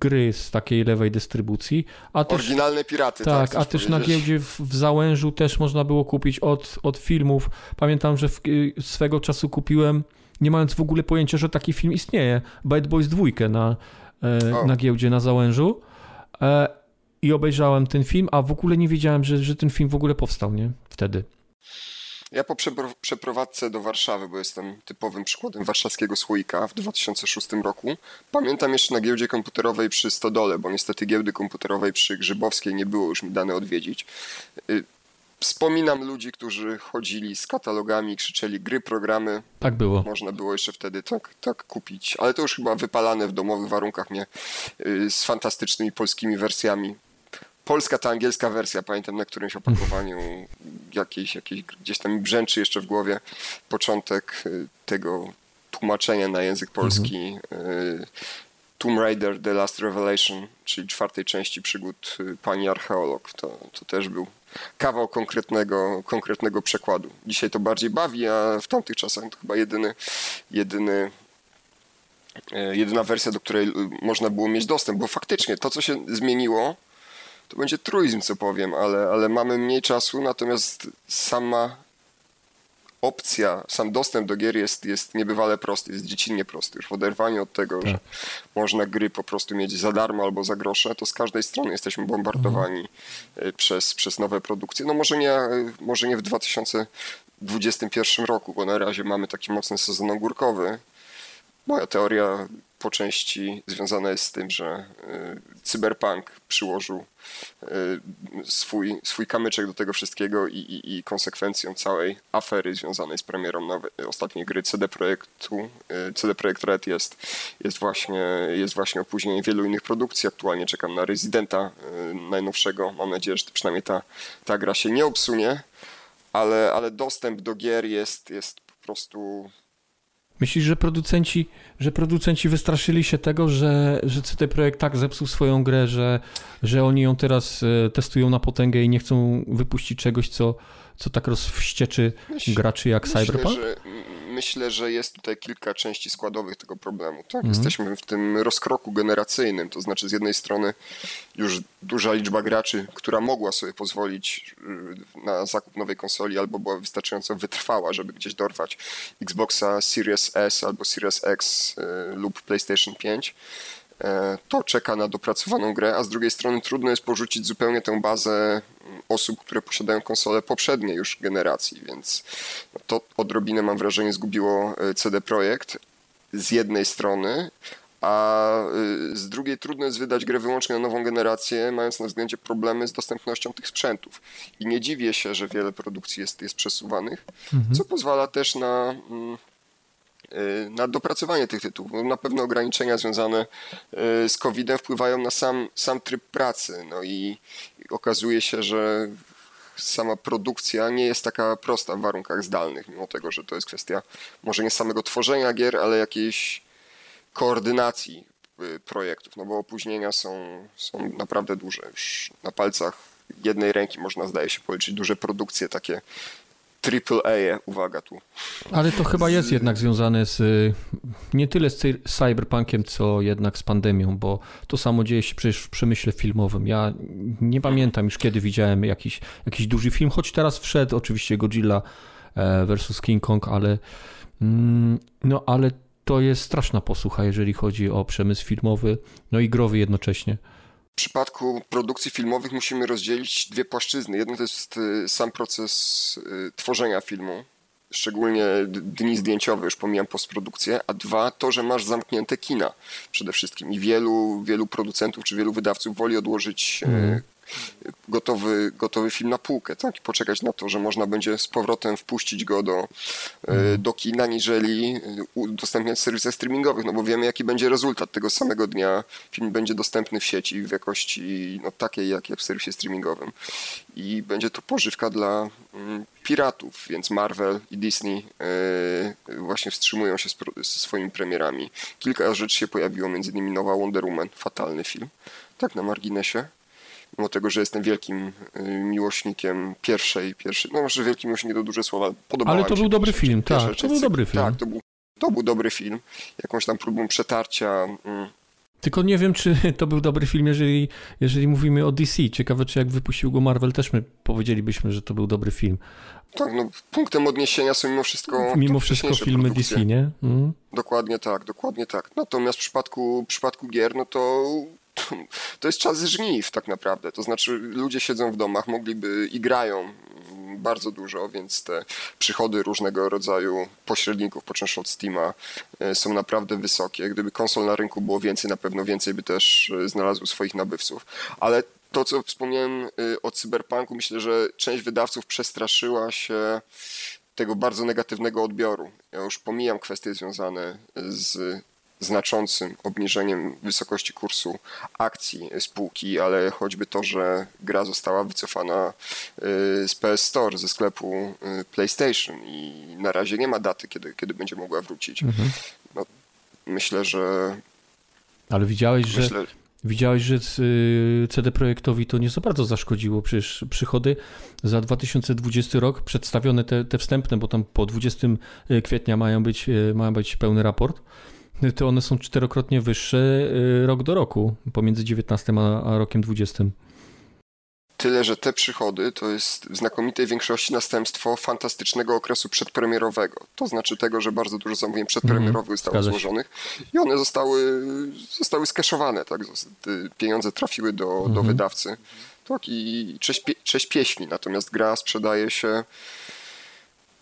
gry z takiej lewej dystrybucji. A też, Oryginalne piraty, tak? tak a też na giełdzie w, w Załężu też można było kupić od, od filmów. Pamiętam, że w, y, swego czasu kupiłem, nie mając w ogóle pojęcia, że taki film istnieje, Bad Boys 2 na, e, na giełdzie na Załężu. E, I obejrzałem ten film, a w ogóle nie wiedziałem, że, że ten film w ogóle powstał, nie? Wtedy. Ja po przeprowadzce do Warszawy, bo jestem typowym przykładem warszawskiego słoika w 2006 roku, pamiętam jeszcze na giełdzie komputerowej przy Stodole, bo niestety giełdy komputerowej przy Grzybowskiej nie było już mi dane odwiedzić. Y, wspominam ludzi, którzy chodzili z katalogami, krzyczeli gry, programy. Tak było. Można było jeszcze wtedy tak, tak kupić, ale to już chyba wypalane w domowych warunkach mnie y, z fantastycznymi polskimi wersjami polska ta angielska wersja, pamiętam na którymś opakowaniu jakiejś, jakiejś gdzieś tam brzęczy jeszcze w głowie początek y, tego tłumaczenia na język polski mhm. Tomb Raider The Last Revelation, czyli czwartej części przygód y, pani archeolog. To, to też był kawał konkretnego, konkretnego przekładu. Dzisiaj to bardziej bawi, a w tamtych czasach to chyba jedyny, jedyny jedyna wersja, do której można było mieć dostęp, bo faktycznie to, co się zmieniło, to będzie truizm, co powiem, ale, ale mamy mniej czasu, natomiast sama opcja, sam dostęp do gier jest, jest niebywale prosty, jest dziecinnie prosty. Już w oderwaniu od tego, tak. że można gry po prostu mieć za darmo albo za grosze, to z każdej strony jesteśmy bombardowani mhm. przez, przez nowe produkcje. No może nie, może nie w 2021 roku, bo na razie mamy taki mocny sezon ogórkowy. Moja teoria po części związana jest z tym, że y, cyberpunk przyłożył y, swój, swój kamyczek do tego wszystkiego i, i, i konsekwencją całej afery związanej z premierą nowej, ostatniej gry CD Projektu, y, CD Projekt Red jest, jest, właśnie, jest właśnie opóźnienie wielu innych produkcji. Aktualnie czekam na Residenta najnowszego. Mam nadzieję, że przynajmniej ta, ta gra się nie obsunie, ale, ale dostęp do gier jest, jest po prostu Myślisz, że producenci, że producenci wystraszyli się tego, że, że CD Projekt tak zepsuł swoją grę, że, że oni ją teraz e, testują na potęgę i nie chcą wypuścić czegoś, co, co tak rozwścieczy Myśl, graczy jak myślę, Cyberpunk? Że, myślę, że jest tutaj kilka części składowych tego problemu. Tak? Mhm. Jesteśmy w tym rozkroku generacyjnym, to znaczy z jednej strony już duża liczba graczy, która mogła sobie pozwolić y, na zakup nowej konsoli albo była wystarczająco wytrwała, żeby gdzieś dorwać Xboxa Series S albo Series X y, lub PlayStation 5 E, to czeka na dopracowaną grę, a z drugiej strony trudno jest porzucić zupełnie tę bazę osób, które posiadają konsole poprzedniej już generacji, więc to odrobinę mam wrażenie zgubiło e, CD Projekt z jednej strony, a e, z drugiej trudno jest wydać grę wyłącznie na nową generację, mając na względzie problemy z dostępnością tych sprzętów. I nie dziwię się, że wiele produkcji jest, jest przesuwanych, mhm. co pozwala też na mm, na dopracowanie tych tytułów. No, na pewno ograniczenia związane y, z COVID-em wpływają na sam, sam tryb pracy. No i okazuje się, że sama produkcja nie jest taka prosta w warunkach zdalnych, mimo tego, że to jest kwestia może nie samego tworzenia gier, ale jakiejś koordynacji y, projektów, no bo opóźnienia są, są naprawdę duże. Już na palcach jednej ręki można, zdaje się, policzyć duże produkcje takie triple A, uwaga tu. Ale to chyba jest jednak związane z nie tyle z cyberpunkiem, co jednak z pandemią, bo to samo dzieje się przecież w przemyśle filmowym. Ja nie pamiętam już kiedy widziałem jakiś, jakiś duży film, choć teraz wszedł oczywiście Godzilla e, versus King Kong, ale mm, no ale to jest straszna posłucha, jeżeli chodzi o przemysł filmowy, no i growy jednocześnie. W przypadku produkcji filmowych musimy rozdzielić dwie płaszczyzny. Jedno to jest y, sam proces y, tworzenia filmu, szczególnie dni zdjęciowe, już pomijam postprodukcję, a dwa to, że masz zamknięte kina przede wszystkim i wielu, wielu producentów czy wielu wydawców woli odłożyć mm gotowy, gotowy film na półkę, tak? I poczekać na to, że można będzie z powrotem wpuścić go do, mm. do kina, niżeli e, udostępniać w serwisach streamingowych, no bo wiemy, jaki będzie rezultat tego samego dnia. Film będzie dostępny w sieci w jakości no, takiej, jak w serwisie streamingowym. I będzie to pożywka dla mm, piratów, więc Marvel i Disney yy, właśnie wstrzymują się z, z, swoimi premierami. Kilka rzeczy się pojawiło, między innymi nowa Wonder Woman, fatalny film, tak na marginesie mimo tego, że jestem wielkim y, miłośnikiem pierwszej, pierwszej, no może wielkim miłośnikiem to duże słowa, podobało Ale to był dobry film, tak, to był dobry film. Tak, to był, to był dobry film, jakąś tam próbą przetarcia... Mm. Tylko nie wiem, czy to był dobry film, jeżeli, jeżeli mówimy o DC. Ciekawe, czy jak wypuścił go Marvel, też my powiedzielibyśmy, że to był dobry film. Tak, no punktem odniesienia są mimo wszystko. Mimo wszystko filmy produkcje. DC, nie? Mm. Dokładnie tak, dokładnie tak. Natomiast w przypadku, w przypadku gier, no to to jest czas żniw tak naprawdę. To znaczy ludzie siedzą w domach, mogliby i grają bardzo dużo, więc te przychody różnego rodzaju pośredników, począwszy od Steama, e, są naprawdę wysokie. Gdyby konsol na rynku było więcej, na pewno więcej by też e, znalazło swoich nabywców. Ale to, co wspomniałem e, o cyberpunku, myślę, że część wydawców przestraszyła się tego bardzo negatywnego odbioru. Ja już pomijam kwestie związane z znaczącym obniżeniem wysokości kursu akcji spółki, ale choćby to, że gra została wycofana y, z PS Store, ze sklepu y, PlayStation i na razie nie ma daty, kiedy, kiedy będzie mogła wrócić. Mhm. No, myślę, że. Ale widziałeś, myślę, że. Widziałeś, że y, CD Projektowi to nie za bardzo zaszkodziło. Przecież przychody za 2020 rok przedstawione te, te wstępne, bo tam po 20 kwietnia mają być, mają być pełny raport to one są czterokrotnie wyższe y, rok do roku, pomiędzy 19 a, rokiem 20. Tyle, że te przychody to jest w znakomitej większości następstwo fantastycznego okresu przedpremierowego. To znaczy tego, że bardzo dużo zamówień przedpremierowych mm, zostało złożonych i one zostały, zostały skeszowane. Tak? Pieniądze trafiły do, mm -hmm. do mhm. wydawcy. Tak, i cześć, cześć pieśni. Natomiast gra sprzedaje się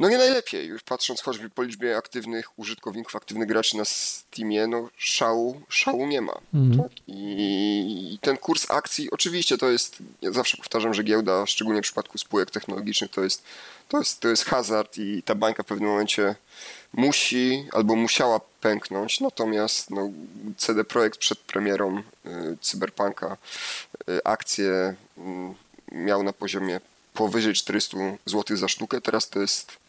no nie najlepiej, już patrząc choćby po liczbie aktywnych użytkowników, aktywnych graczy na Steamie, no szału, szału nie ma. Mhm. Tak? I, I, ten kurs akcji, oczywiście to jest, ja zawsze powtarzam, że giełda, szczególnie w przypadku spółek technologicznych, to jest, to jest, to jest hazard i ta bańka w pewnym momencie musi albo musiała pęknąć, natomiast no, CD Projekt przed premierą y, Cyberpunka y, akcje y, miał na poziomie powyżej 400 zł za sztukę, teraz to jest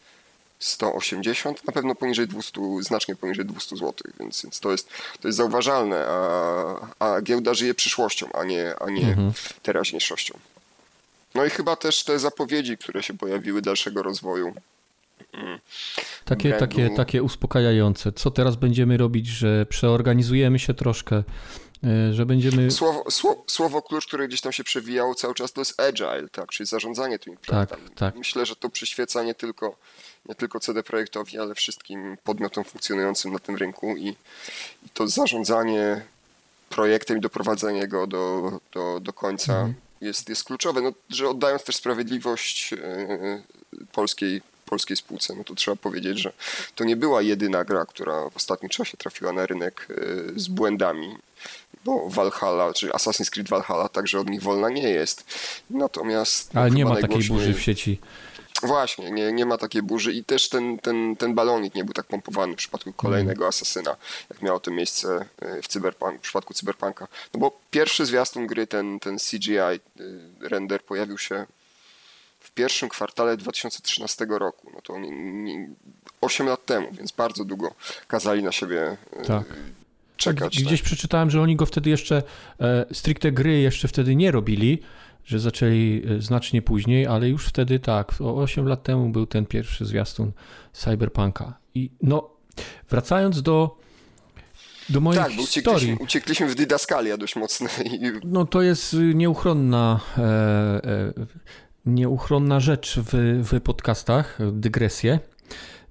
180, na pewno poniżej 200, znacznie poniżej 200 zł, więc, więc to, jest, to jest zauważalne, a, a giełda żyje przyszłością, a nie, a nie mhm. teraźniejszością. No i chyba też te zapowiedzi, które się pojawiły dalszego rozwoju. Mm, takie, takie, takie uspokajające. Co teraz będziemy robić, że przeorganizujemy się troszkę, e, że będziemy... Słowo, słowo, słowo klucz, które gdzieś tam się przewijało cały czas, to jest agile, tak, czyli zarządzanie tymi tak, projektami. Tak, tak. Myślę, że to przyświeca nie tylko nie tylko CD Projektowi, ale wszystkim podmiotom funkcjonującym na tym rynku i, i to zarządzanie projektem i doprowadzenie go do, do, do końca mhm. jest, jest kluczowe. No, że oddając też sprawiedliwość e, polskiej, polskiej spółce, no to trzeba powiedzieć, że to nie była jedyna gra, która w ostatnim czasie trafiła na rynek e, z błędami bo Valhalla, czy Assassin's Creed Valhalla także od nich wolna nie jest. Natomiast. Ale nie ma takiej burzy w sieci. Właśnie, nie, nie ma takiej burzy i też ten, ten, ten balonik nie był tak pompowany w przypadku kolejnego mm. asasyna, jak miało to miejsce e, w, cyberpunk, w przypadku Cyberpunka. No bo pierwszy zwiastun gry, ten, ten CGI e, render pojawił się w pierwszym kwartale 2013 roku. No to nie, nie, 8 lat temu, więc bardzo długo kazali na siebie e, tak. czekać. Gdzieś tak. przeczytałem, że oni go wtedy jeszcze, stricte gry jeszcze wtedy nie robili, że zaczęli e, znacznie później, ale już wtedy tak, 8 lat temu był ten pierwszy zwiastun Cyberpunka. I no, wracając do, do mojej tak, historii. Uciekliśmy, uciekliśmy w didaskalia dość mocnej. No to jest nieuchronna, e, e, nieuchronna rzecz w, w podcastach, dygresję.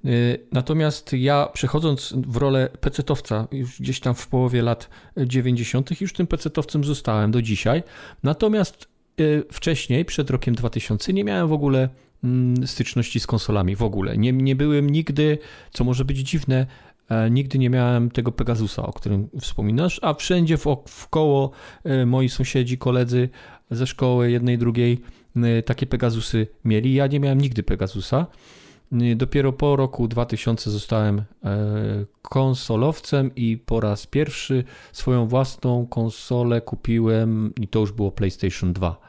Y, natomiast ja przechodząc w rolę pecetowca już gdzieś tam w połowie lat 90. już tym pecetowcem zostałem do dzisiaj. Natomiast wcześniej, przed rokiem 2000 nie miałem w ogóle mm, styczności z konsolami w ogóle. Nie, nie byłem nigdy, co może być dziwne, e, nigdy nie miałem tego Pegasusa, o którym wspominasz, a wszędzie w, koło e, moi sąsiedzi, koledzy ze szkoły jednej, drugiej takie Pegasusy mieli. Ja nie miałem nigdy Pegasusa. Dopiero po roku 2000 zostałem e, konsolowcem i po raz pierwszy swoją własną konsolę kupiłem i to już było PlayStation 2.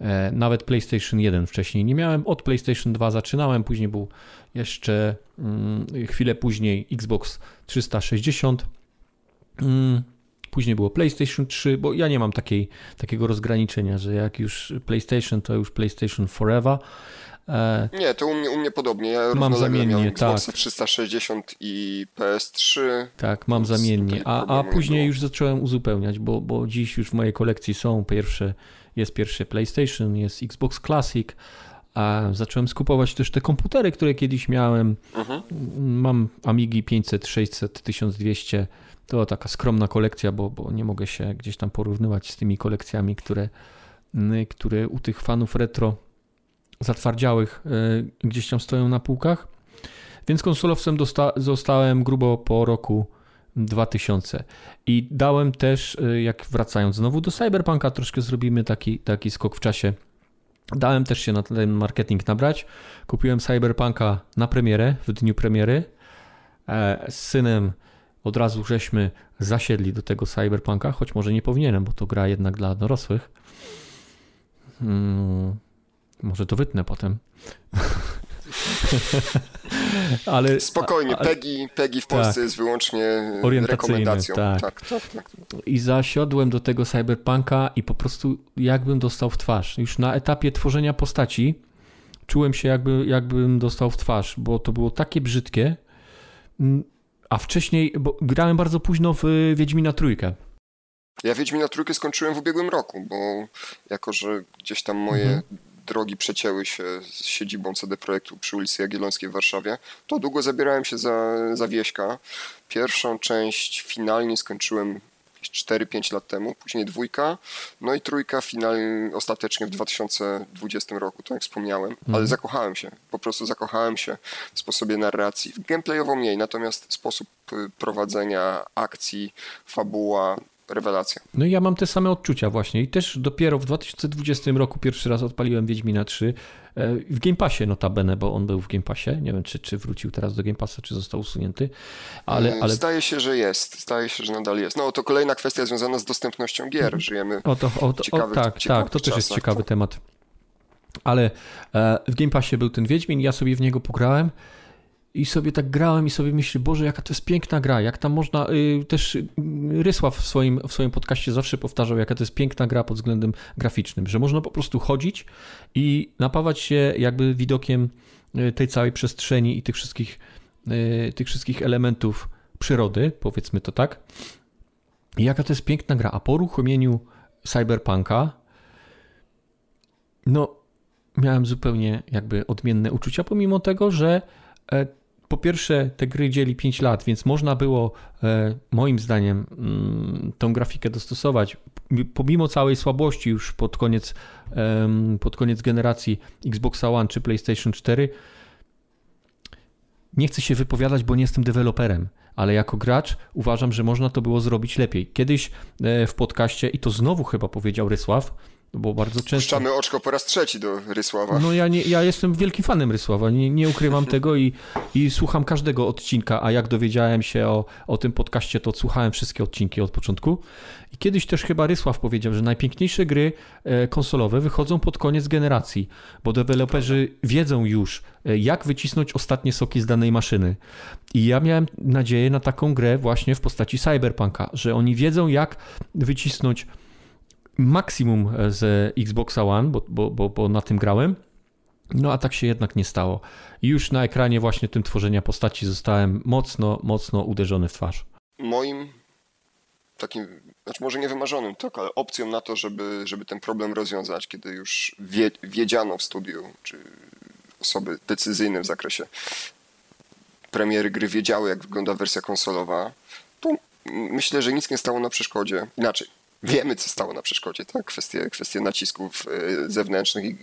E, nawet PlayStation 1 wcześniej nie miałem. Od PlayStation 2 zaczynałem, później był jeszcze mm, chwilę później Xbox 360. Mm, później było PlayStation 3, bo ja nie mam takiej, takiego rozgraniczenia, że jak już PlayStation, to już PlayStation Forever. E, nie, to u mnie, u mnie podobnie. Ja mam zamiennie, tak. 360 i PS3. Tak, mam zamiennie. A, a później już zacząłem uzupełniać, bo, bo dziś już w mojej kolekcji są pierwsze, jest pierwszy PlayStation, jest Xbox Classic. A zacząłem skupować też te komputery, które kiedyś miałem. Mhm. Mam Amigi 500, 600, 1200. To taka skromna kolekcja, bo, bo nie mogę się gdzieś tam porównywać z tymi kolekcjami, które, które u tych fanów retro zatwardziałych e, gdzieś tam stoją na półkach. Więc konsolowcem zostałem grubo po roku 2000. I dałem też, e, jak wracając znowu do Cyberpunka, troszkę zrobimy taki, taki skok w czasie. Dałem też się na ten marketing nabrać. Kupiłem Cyberpunka na premierę, w dniu premiery. E, z synem od razu żeśmy zasiedli do tego Cyberpunka, choć może nie powinienem, bo to gra jednak dla dorosłych. Hmm. Może to wytnę potem. ale, Spokojnie, PEGI, PEGI w Polsce tak, jest wyłącznie rekomendacją. Tak. Tak, tak, tak. I zasiodłem do tego cyberpunka i po prostu jakbym dostał w twarz. Już na etapie tworzenia postaci czułem się jakby, jakbym dostał w twarz, bo to było takie brzydkie, mm, a wcześniej, bo grałem bardzo późno w Wiedźmina Trójkę. Ja Wiedźmina Trójkę skończyłem w ubiegłym roku, bo jako, że gdzieś tam moje mhm drogi przecięły się z siedzibą CD Projektu przy ulicy Jagiellońskiej w Warszawie, to długo zabierałem się za, za Wieśka. Pierwszą część finalnie skończyłem 4-5 lat temu, później dwójka, no i trójka finalnie ostatecznie w 2020 roku, tak jak wspomniałem, mhm. ale zakochałem się, po prostu zakochałem się w sposobie narracji, gameplayowo mniej, natomiast sposób y, prowadzenia akcji, fabuła, rewelacja. No i ja mam te same odczucia właśnie i też dopiero w 2020 roku pierwszy raz odpaliłem Wiedźmina 3 e, w Game Passie notabene, bo on był w Game Passie. Nie wiem, czy, czy wrócił teraz do Game Passa, czy został usunięty, ale, mm, ale... Zdaje się, że jest. Zdaje się, że nadal jest. No to kolejna kwestia związana z dostępnością gier. Mhm. Żyjemy o to, o, to, o, tak, tak, to też jest ciekawy temat. Ale e, w Game Passie był ten Wiedźmin, ja sobie w niego pograłem i sobie tak grałem i sobie myślę, Boże, jaka to jest piękna gra, jak tam można, y, też Rysław w swoim, w swoim podcaście zawsze powtarzał, jaka to jest piękna gra pod względem graficznym, że można po prostu chodzić i napawać się jakby widokiem y, tej całej przestrzeni i tych wszystkich, y, tych wszystkich elementów przyrody, powiedzmy to tak. I jaka to jest piękna gra, a po uruchomieniu Cyberpunka, no miałem zupełnie jakby odmienne uczucia, pomimo tego, że e, po pierwsze, te gry dzieli 5 lat, więc można było, e, moim zdaniem, mm, tą grafikę dostosować. Pomimo całej słabości już pod koniec, pod koniec generacji Xbox One czy PlayStation 4, nie chcę się wypowiadać, bo nie jestem deweloperem, ale jako gracz uważam, że można to było zrobić lepiej. Kiedyś e, w podcaście, i to znowu chyba powiedział Rysław, bo bardzo często... Puszczamy oczko po raz trzeci do Rysława. No ja, nie, ja jestem wielkim fanem Rysława, nie, nie ukrywam tego i, i słucham każdego odcinka, a jak dowiedziałem się o, o tym podcaście, to słuchałem wszystkie odcinki od początku. I kiedyś też chyba Rysław powiedział, że najpiękniejsze gry e, konsolowe wychodzą pod koniec generacji, bo deweloperzy wiedzą już, e, jak wycisnąć ostatnie soki z danej maszyny. I ja miałem nadzieję na taką grę właśnie w postaci Cyberpunka, że oni wiedzą, jak wycisnąć maksimum z Xboxa One, bo, bo, bo, bo na tym grałem. No a tak się jednak nie stało. Już na ekranie właśnie tym tworzenia postaci zostałem mocno, mocno uderzony w twarz. Moim takim, znaczy może nie wymarzonym, tak, ale opcją na to, żeby, żeby ten problem rozwiązać, kiedy już wie, wiedziano w studiu, czy osoby decyzyjne w zakresie premiery gry wiedziały, jak wygląda wersja konsolowa, to myślę, że nic nie stało na przeszkodzie. Inaczej, wiemy, co stało na przeszkodzie, tak? Kwestie, kwestie nacisków e, zewnętrznych i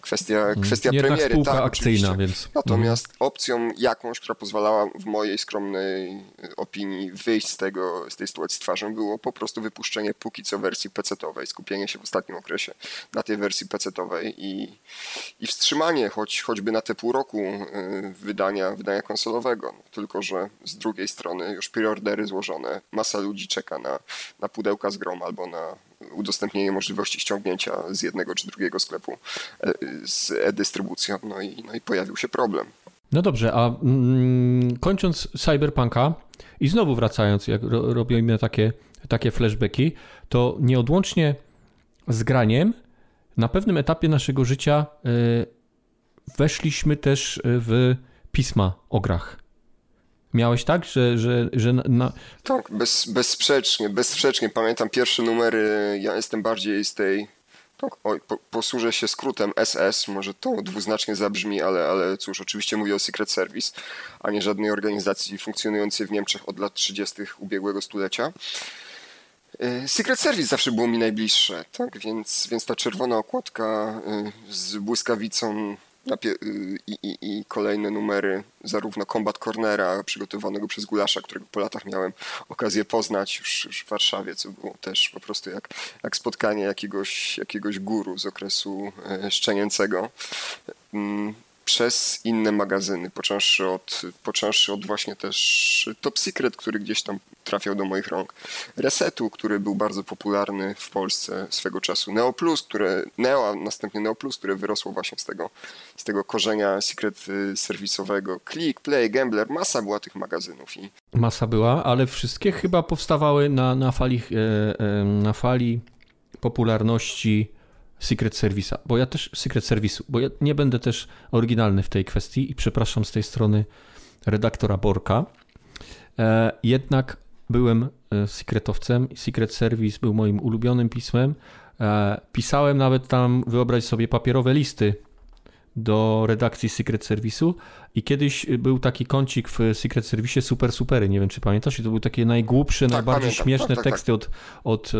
kwestia, Mhm. kwestia Jednak premiery. tak, akcyjna, oczywiście. więc- Natomiast opcją jakąś, która pozwalała w mojej skromnej opinii wyjść z tego, z tej sytuacji twarzą, było po prostu wypuszczenie póki co wersji PC-owej, skupienie się w ostatnim okresie na tej wersji PC-owej i, i wstrzymanie choć, choćby na te pół roku y, wydania, wydania konsolowego. No, tylko, że z drugiej strony już preordery złożone, masa ludzi czeka na, na pudełka z grom albo na udostępnienie możliwości ściągnięcia z jednego czy drugiego sklepu e, z e-dystrybucją, no i, no i pojawił się problem. No dobrze, a mm, kończąc Cyberpunka i znowu wracając, jak ro, robimy takie, takie flashbacki, to nieodłącznie z graniem na pewnym etapie naszego życia y, weszliśmy też w pisma o grach. Miałeś tak, że, że, że na, Tak, bez, bezsprzecznie, bezsprzecznie. Pamiętam pierwsze numery, ja jestem bardziej z tej, tak, oj, po, posłużę się skrótem SS, może to dwuznacznie zabrzmi, ale, ale cóż, oczywiście mówię o Secret Service, a nie żadnej organizacji funkcjonującej w Niemczech od lat 30. ubiegłego stulecia. Y, Secret Service zawsze było mi najbliższe, tak, więc, więc ta czerwona okładka y, z błyskawicą i, i, i kolejne numery, zarówno Combat Cornera przygotowanego przez Gulasza, którego po latach miałem okazję poznać już, już w Warszawie, co było też po prostu jak, jak spotkanie jakiegoś, jakiegoś guru z okresu e, szczenięcego. Przez inne magazyny, począwszy od, począwszy od właśnie też Top Secret, który gdzieś tam trafiał do moich rąk, Resetu, który był bardzo popularny w Polsce swego czasu, Neo Plus, które, Neo, a następnie Neo Plus, które wyrosło właśnie z tego, z tego korzenia secret y, serwisowego. Click, Play, Gambler, masa była tych magazynów i masa była, ale wszystkie chyba powstawały na, na, fali, e, e, na fali popularności Secret Service'a, bo ja też Secret Service'u, bo ja nie będę też oryginalny w tej kwestii i przepraszam z tej strony redaktora Borka. E, jednak byłem e, sekretowcem Secret Service był moim ulubionym pismem. E, pisałem nawet tam, wyobraź sobie, papierowe listy do redakcji Secret Service'u i kiedyś był taki kącik w Secret Service Super Supery, nie wiem czy pamiętasz, i to były takie najgłupsze, najbardziej pamiętam. śmieszne Tak, tak, tak. teksty od, od,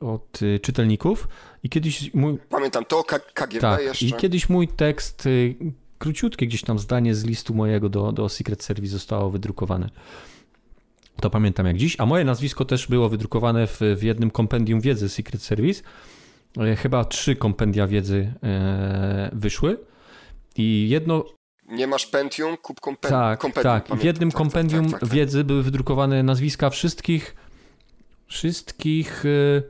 od y, czytelników i kiedyś mój, pamiętam to, KGB tak, jeszcze. i kiedyś mój tekst, y, króciutkie gdzieś tam zdanie z listu mojego do, do Secret Service zostało wydrukowane. To pamiętam jak dziś, a moje nazwisko też było wydrukowane w, w jednym kompendium wiedzy Secret Service. E, Chyba trzy kompendia wiedzy e, wyszły i jedno Nie masz Pentium, kup kompen- tak, kompendium. tak. I w pamiętam. jednym Tak, tak, kompendium tak, tak, tak. wiedzy były wydrukowane nazwiska wszystkich wszystkich e,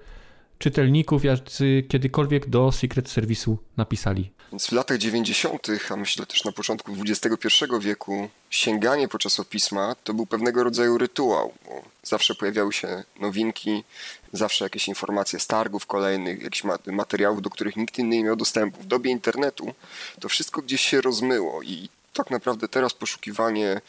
czytelników, jacy kiedykolwiek do Secret Service'u napisali. Więc w latach 90., a myślę też na początku XXI wieku, sięganie po czasopisma to był pewnego rodzaju rytuał, bo zawsze pojawiały się nowinki, zawsze jakieś informacje z targów kolejnych, jakichś ma- materiałów, do których nikt inny nie miał dostępu. W dobie internetu to wszystko gdzieś się rozmyło i tak naprawdę teraz poszukiwanie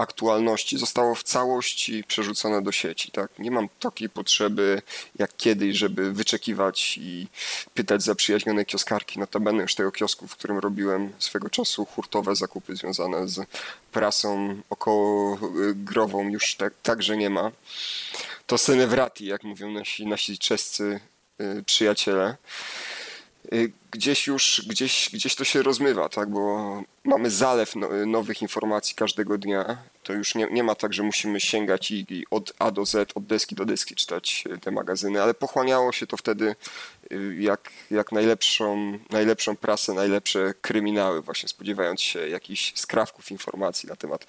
aktualności zostało w całości przerzucone do sieci. Tak? Nie mam takiej potrzeby jak kiedyś, żeby wyczekiwać i pytać zaprzyjaźnione kioskarki. Notabene już tego kiosku, w którym robiłem swego czasu hurtowe zakupy związane z prasą około y, grową już tak, także nie ma. To senevrati, jak mówią nasi, nasi czescy y, przyjaciele. Y, Gdzieś już, gdzieś, gdzieś to się rozmywa, tak, bo mamy zalew no, nowych informacji każdego dnia. To już nie, nie ma tak, że musimy sięgać i, i od A do Z, od deski do deski czytać y, te magazyny, ale pochłaniało się to wtedy y, jak, jak najlepszą, najlepszą prasę, najlepsze kryminały, właśnie spodziewając się jakichś skrawków informacji na temat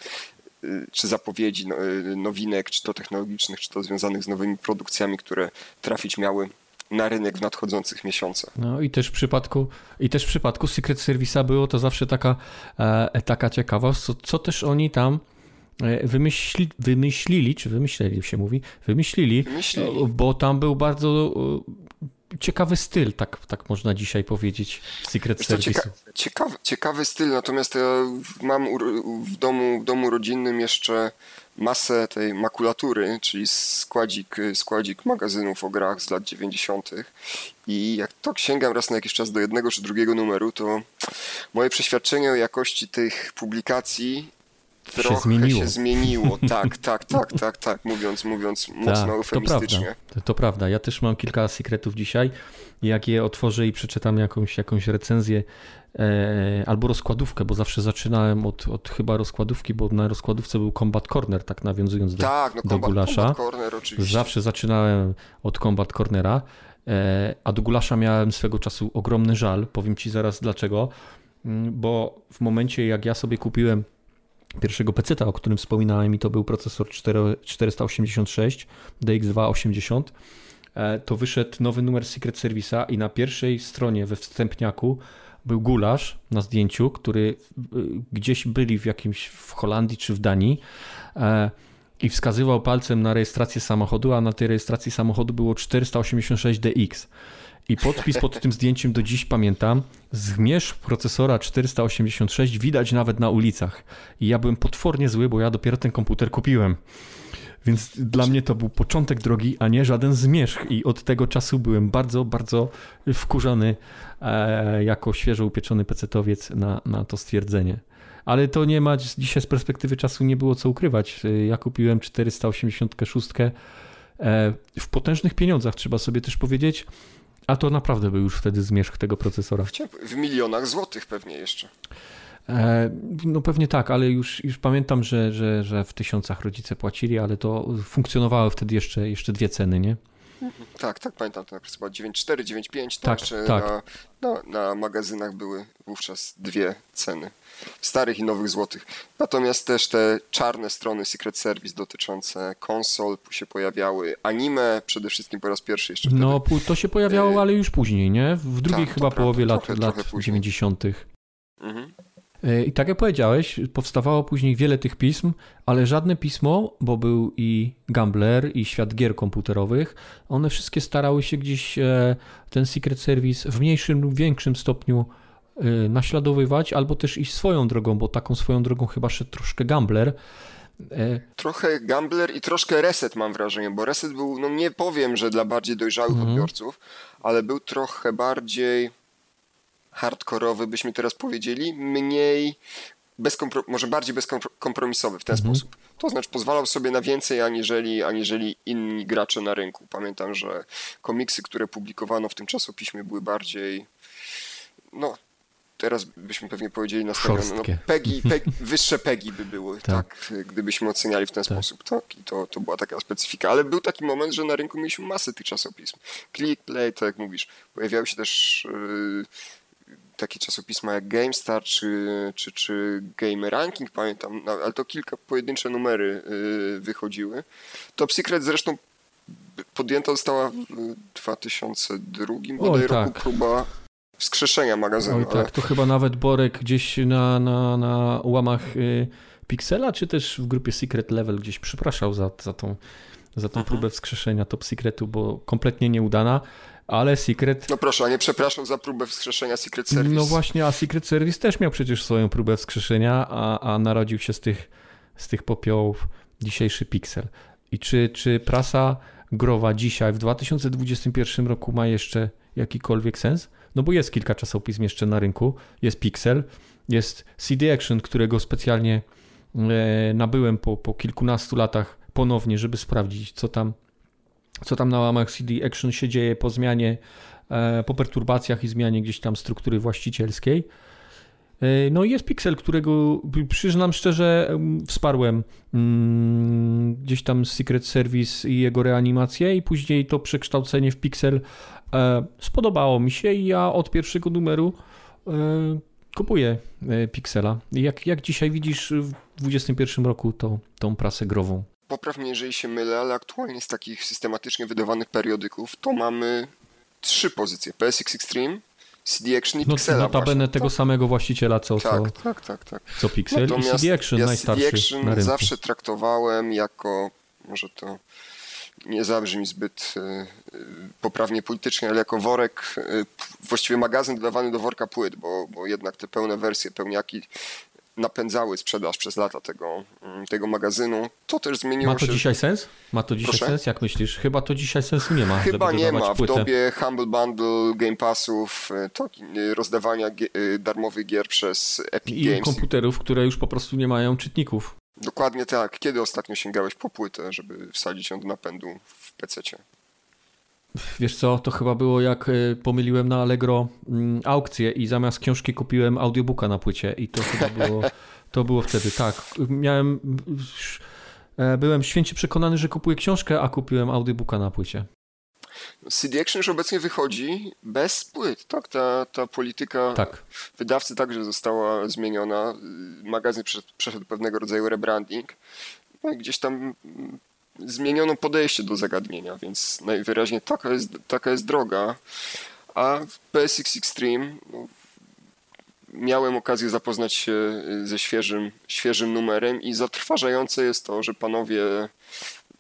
y, czy zapowiedzi no, y, nowinek, czy to technologicznych, czy to związanych z nowymi produkcjami, które trafić miały na rynek w nadchodzących miesiącach. No i też w przypadku, i też w przypadku Secret Service'a było to zawsze taka, e, taka ciekawość, co, co też oni tam e, wymyśli, wymyślili, czy wymyśleli się mówi, wymyślili, Wymyślili. bo tam był bardzo e, ciekawy styl, tak, tak można dzisiaj powiedzieć, Secret Service'u. cieka ciekawy, ciekawy styl, natomiast ja mam w, domu, w domu rodzinnym jeszcze masę tej makulatury, czyli składzik, składzik magazynów o grach z lat 90. I jak to sięgam raz na jakiś czas do jednego czy drugiego numeru, to moje przeświadczenie o jakości tych publikacji trochę się zmieniło. się zmieniło. Tak, tak, tak, tak, tak, mówiąc, mówiąc mocno Tak, to eufemistycznie. prawda. To, to prawda. Ja też mam kilka sekretów dzisiaj. Jak je otworzę i przeczytam jakąś, jakąś recenzję e, albo rozkładówkę, bo zawsze zaczynałem od, od chyba rozkładówki, bo na rozkładówce był Combat Corner, tak nawiązując do, Tak, no do Combat, Gulasza. Combat Corner oczywiście. Zawsze zaczynałem od Combat Cornera, e, a do Gulasza miałem swego czasu ogromny żal. Powiem ci zaraz dlaczego. Mm, Bo w momencie, jak ja sobie kupiłem pierwszego peceta, o którym wspominałem, i to był procesor 4, 486 DX280, e, to wyszedł nowy numer Secret Service'a i na pierwszej stronie we wstępniaku był gulasz na zdjęciu, który y, gdzieś byli w jakimś w Holandii czy w Danii e, i wskazywał palcem na rejestrację samochodu, a na tej rejestracji samochodu było 486DX. I podpis pod tym zdjęciem do dziś pamiętam. Zmierzch procesora 486 widać nawet na ulicach. I ja byłem potwornie zły, bo ja dopiero ten komputer kupiłem. Więc dla mnie to był początek drogi, a nie żaden zmierzch. I od tego czasu byłem bardzo, bardzo wkurzony e, jako świeżo upieczony pecetowiec na, na to stwierdzenie. Ale to nie ma, dzisiaj z perspektywy czasu nie było co ukrywać. E, Ja kupiłem 486 e, w potężnych pieniądzach, trzeba sobie też powiedzieć. A to naprawdę był już wtedy zmierzch tego procesora. W milionach złotych pewnie jeszcze. E, No pewnie tak, ale już, już pamiętam, że, że, że w tysiącach rodzice płacili, ale to funkcjonowały wtedy jeszcze, jeszcze dwie ceny, nie? Tak, tak, pamiętam to napis chyba 9.4, 9.5, Tak, tak, czy tak. Na, na, na magazynach były wówczas dwie ceny. Starych i nowych złotych. Natomiast też te czarne strony Secret Service dotyczące konsol się pojawiały. Anime przede wszystkim po raz pierwszy jeszcze wtedy. No to się pojawiało, ale już później, nie? W drugiej Tak, chyba połowie prawda, lat, trochę- lat trochę później. 90. Mhm. E, I tak jak powiedziałeś, powstawało później wiele tych pism, ale żadne pismo, bo był i Gambler, i świat gier komputerowych, one wszystkie starały się gdzieś e, ten Secret Service w mniejszym lub większym stopniu e, naśladowywać, albo też iść swoją drogą, bo taką swoją drogą chyba szedł troszkę Gambler. Trochę Gambler i troszkę Reset mam wrażenie, bo Reset był, no nie powiem, że dla bardziej dojrzałych Mhm. odbiorców, ale był trochę bardziej hardkorowy, byśmy teraz powiedzieli, mniej może bardziej bezkompromisowy w ten Mhm. sposób. To znaczy pozwalał sobie na więcej aniżeli, aniżeli inni gracze na rynku. Pamiętam, że komiksy, które publikowano w tym czasopiśmie były bardziej no teraz byśmy pewnie powiedzieli nastawione, no pegi, pegi, wyższe pegi by były, Tak. tak, gdybyśmy oceniali w ten sposób, tak, i to, to była taka specyfika, ale był taki moment, że na rynku mieliśmy masę tych czasopism. Click, Play, tak jak mówisz, pojawiały się też yy, takie czasopisma jak GameStar czy, czy, czy Game Ranking, pamiętam, no, ale to kilka pojedyncze numery yy, wychodziły. Top Secret zresztą podjęta została w 2002 bodaj tak. roku próba wskrzeszenia magazynu. Oj ale- tak, to chyba nawet Borek gdzieś na, na, na łamach y, Pixela, czy też w grupie Secret Level gdzieś przepraszał za, za tą, za tą próbę wskrzeszenia Top Secretu, bo kompletnie nieudana, ale Secret... No proszę, a nie przepraszam za próbę wskrzeszenia Secret Service. No właśnie, a Secret Service też miał przecież swoją próbę wskrzeszenia, a, a narodził się z tych, z tych popiołów dzisiejszy Pixel. I czy, czy prasa growa dzisiaj w 2021 roku ma jeszcze jakikolwiek sens? No bo jest kilka czasopism jeszcze na rynku. Jest Pixel, jest CD Action, którego specjalnie e, nabyłem po, po kilkunastu latach ponownie, żeby sprawdzić, co tam, co tam na łamach CD Action się dzieje po zmianie, e, po perturbacjach i zmianie gdzieś tam struktury właścicielskiej. E, No i jest Pixel, którego przyznam szczerze em, wsparłem mm, gdzieś tam Secret Service i jego reanimację i później to przekształcenie w Pixel e, spodobało mi się i ja od pierwszego numeru kupuję Pixela. Jak, jak dzisiaj widzisz w 2021 roku to, tą prasę grową? Popraw mnie, jeżeli się mylę, ale aktualnie z takich systematycznie wydawanych periodyków to mamy trzy pozycje. PSX Extreme, CD Action i No, Pixela notabene właśnie. tego samego właściciela co, co, Tak, tak, tak, tak. co Pixel i Natomiast CD Action ja najstarszy CD Action na rynku. zawsze traktowałem jako, może to nie zabrzmi zbyt y, y, poprawnie politycznie, ale jako worek, y, p- właściwie magazyn dodawany do worka płyt, bo, bo jednak te pełne wersje, pełniaki napędzały sprzedaż przez lata tego, mm, tego magazynu. To też zmieniło się. Ma to się... dzisiaj sens? Ma to dzisiaj Proszę? sens? Jak myślisz? Chyba to dzisiaj sensu nie ma. Chyba nie ma. W dobie Humble Bundle, Game Passów, y, to y, rozdawania darmowych gier przez Epic I Games. I komputerów, które już po prostu nie mają czytników. Dokładnie tak. Kiedy ostatnio sięgałeś po płytę, żeby wsadzić ją do napędu w PC-cie? Wiesz co, to chyba było jak y, pomyliłem na Allegro mm, aukcję i zamiast książki kupiłem audiobooka na płycie i to chyba było, to było wtedy, tak. Miałem, e, byłem święcie przekonany, że kupuję książkę, a kupiłem audiobooka na płycie. CD Action już obecnie wychodzi bez płyt, tak? Ta, ta polityka tak. wydawcy także została zmieniona. Magazyn przeszedł, przeszedł pewnego rodzaju rebranding. No i gdzieś tam zmieniono podejście do zagadnienia, więc najwyraźniej taka jest, taka jest droga. A w PSX Extreme no, miałem okazję zapoznać się ze świeżym, świeżym numerem i zatrważające jest to, że panowie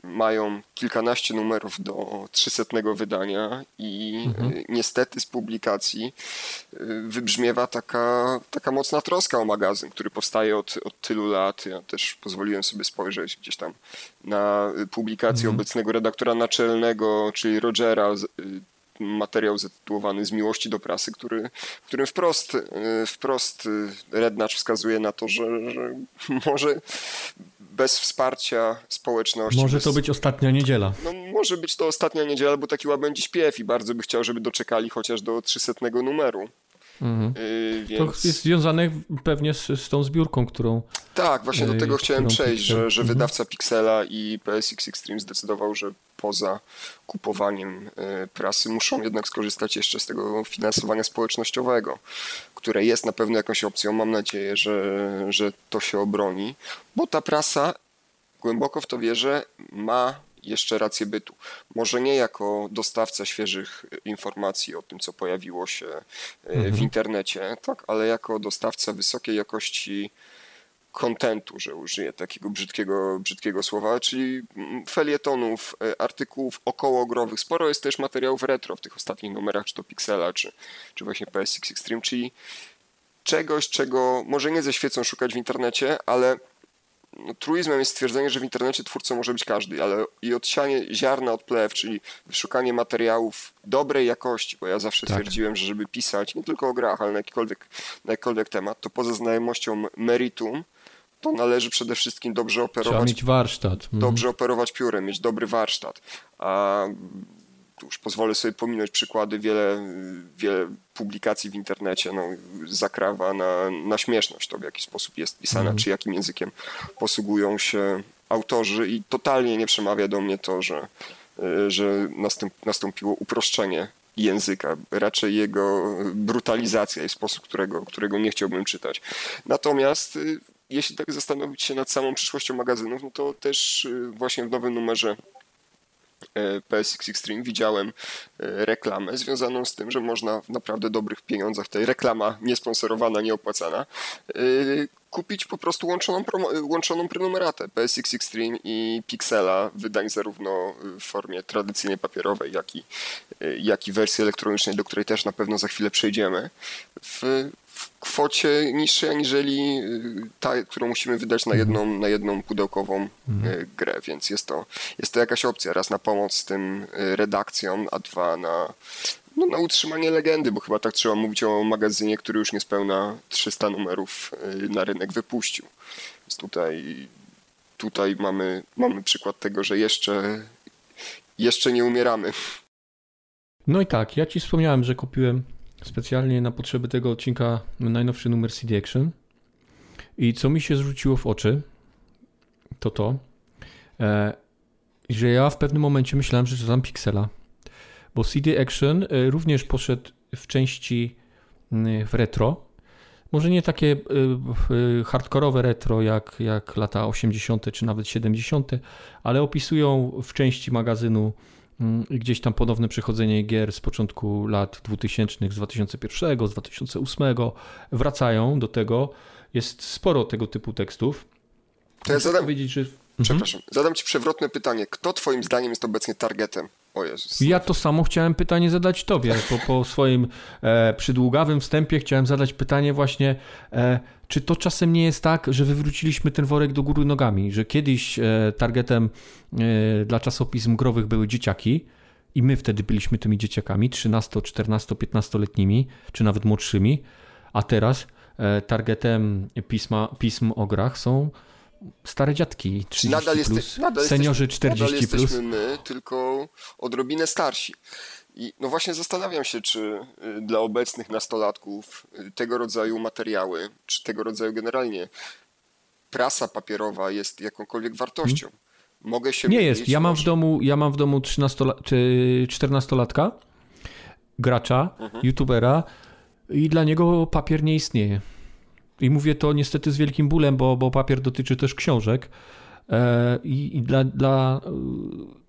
mają kilkanaście numerów do 300 wydania i mhm. Y, niestety z publikacji y, wybrzmiewa taka, taka mocna troska o magazyn, który powstaje od, od tylu lat. Ja też pozwoliłem sobie spojrzeć gdzieś tam na publikację mhm. obecnego redaktora naczelnego, czyli Rogera, y, materiał zatytułowany Z miłości do prasy, który, w którym wprost, wprost Rednacz wskazuje na to, że, że może bez wsparcia społeczności. Może bez... to być ostatnia niedziela. No, może być to ostatnia niedziela, bo taki łabędzi śpiew i bardzo by chciał, żeby doczekali chociaż do 300 numeru. Mhm. Yy, więc... To jest związane pewnie z, z tą zbiórką, którą. Tak, właśnie do yy, tego chciałem przejść, Pixel. że, że mhm. wydawca Pixela i PSX Extreme zdecydował, że poza kupowaniem yy, prasy muszą jednak skorzystać jeszcze z tego finansowania społecznościowego, które jest na pewno jakąś opcją. Mam nadzieję, że, że to się obroni, bo ta prasa, głęboko w to wierzę, ma jeszcze rację bytu. Może nie jako dostawca świeżych informacji o tym, co pojawiło się e, mhm. w internecie, tak, ale jako dostawca wysokiej jakości kontentu, że użyję takiego brzydkiego, brzydkiego słowa, czyli felietonów, e, artykułów okołogrowych. Sporo jest też materiałów retro w tych ostatnich numerach, czy to Pixela, czy, czy właśnie PSX Extreme, czyli czegoś, czego może nie ze świecą szukać w internecie, ale no, truizmem jest stwierdzenie, że w internecie twórcą może być każdy, ale i odsianie ziarna od plew, czyli wyszukanie materiałów dobrej jakości, bo ja zawsze tak. twierdziłem, że żeby pisać nie tylko o grach, ale na jakikolwiek, na jakikolwiek temat, to poza znajomością meritum, to należy przede wszystkim dobrze operować. Trzeba mieć warsztat. Mhm. Dobrze operować piórem, mieć dobry warsztat. A już pozwolę sobie pominąć przykłady, wiele, wiele publikacji w internecie no, zakrawa na, na śmieszność to, w jaki sposób jest pisana, mm. czy jakim językiem posługują się autorzy i totalnie nie przemawia do mnie to, że, że nastąp, nastąpiło uproszczenie języka, raczej jego brutalizacja i sposób, którego, którego nie chciałbym czytać. Natomiast y, jeśli tak zastanowić się nad samą przyszłością magazynów, no to też y, właśnie w nowym numerze E, PSX Extreme widziałem e, reklamę związaną z tym, że można w naprawdę dobrych pieniądzach, tej reklama niesponsorowana, nieopłacana, kupić po prostu łączoną, łączoną prenumeratę PSX Extreme i Pixela, wydań zarówno w formie tradycyjnej papierowej, jak i, jak i wersji elektronicznej, do której też na pewno za chwilę przejdziemy, w, w kwocie niższej aniżeli y, ta, którą musimy wydać na jedną, na jedną pudełkową mhm. Y, grę, więc jest to, jest to jakaś opcja. Raz na pomoc tym y, redakcjom, a dwa na, no, na utrzymanie legendy, bo chyba tak trzeba mówić o magazynie, który już niespełna 300 numerów na rynek wypuścił. Więc tutaj, tutaj mamy, mamy przykład tego, że jeszcze, jeszcze nie umieramy. No i tak, ja ci wspomniałem, że kupiłem specjalnie na potrzeby tego odcinka najnowszy numer CD Action. I co mi się zwróciło w oczy, to to, e, że ja w pewnym momencie myślałem, że czytam Pixela. Bo CD Action e, również poszedł w części w retro. Może nie takie e, hardkorowe retro jak, jak lata 80. czy nawet 70., ale opisują w części magazynu Mm, gdzieś tam ponowne przechodzenie gier z początku lat 2000, z 2001, z 2008 wracają do tego. Jest sporo tego typu tekstów. To ja zadam, powiedzieć, że... Przepraszam, mhm. zadam Ci przewrotne pytanie. Kto Twoim zdaniem jest obecnie targetem O Jezus. Ja to samo chciałem pytanie zadać tobie. Po, po swoim e, przydługawym wstępie chciałem zadać pytanie właśnie, e, czy to czasem nie jest tak, że wywróciliśmy ten worek do góry nogami, że kiedyś e, targetem e, dla czasopism growych były dzieciaki i my wtedy byliśmy tymi dzieciakami, 13, 14, 15-letnimi, czy nawet młodszymi, a teraz e, targetem pisma, pism o grach są stare dziadki 30 nadal plus, jeste, nadal seniorzy 40 nadal plus. jesteśmy my, tylko odrobinę starsi. I no właśnie zastanawiam się, czy y, dla obecnych nastolatków y, tego rodzaju materiały, czy tego rodzaju generalnie prasa papierowa jest jakąkolwiek wartością. Hmm. Mogę się Nie jest. Ja mam w domu, ja mam w domu 13 czy 14-latka, gracza, mhm. youtubera i dla niego papier nie istnieje. I mówię to niestety z wielkim bólem, bo, bo papier dotyczy też książek. E, I, i dla, dla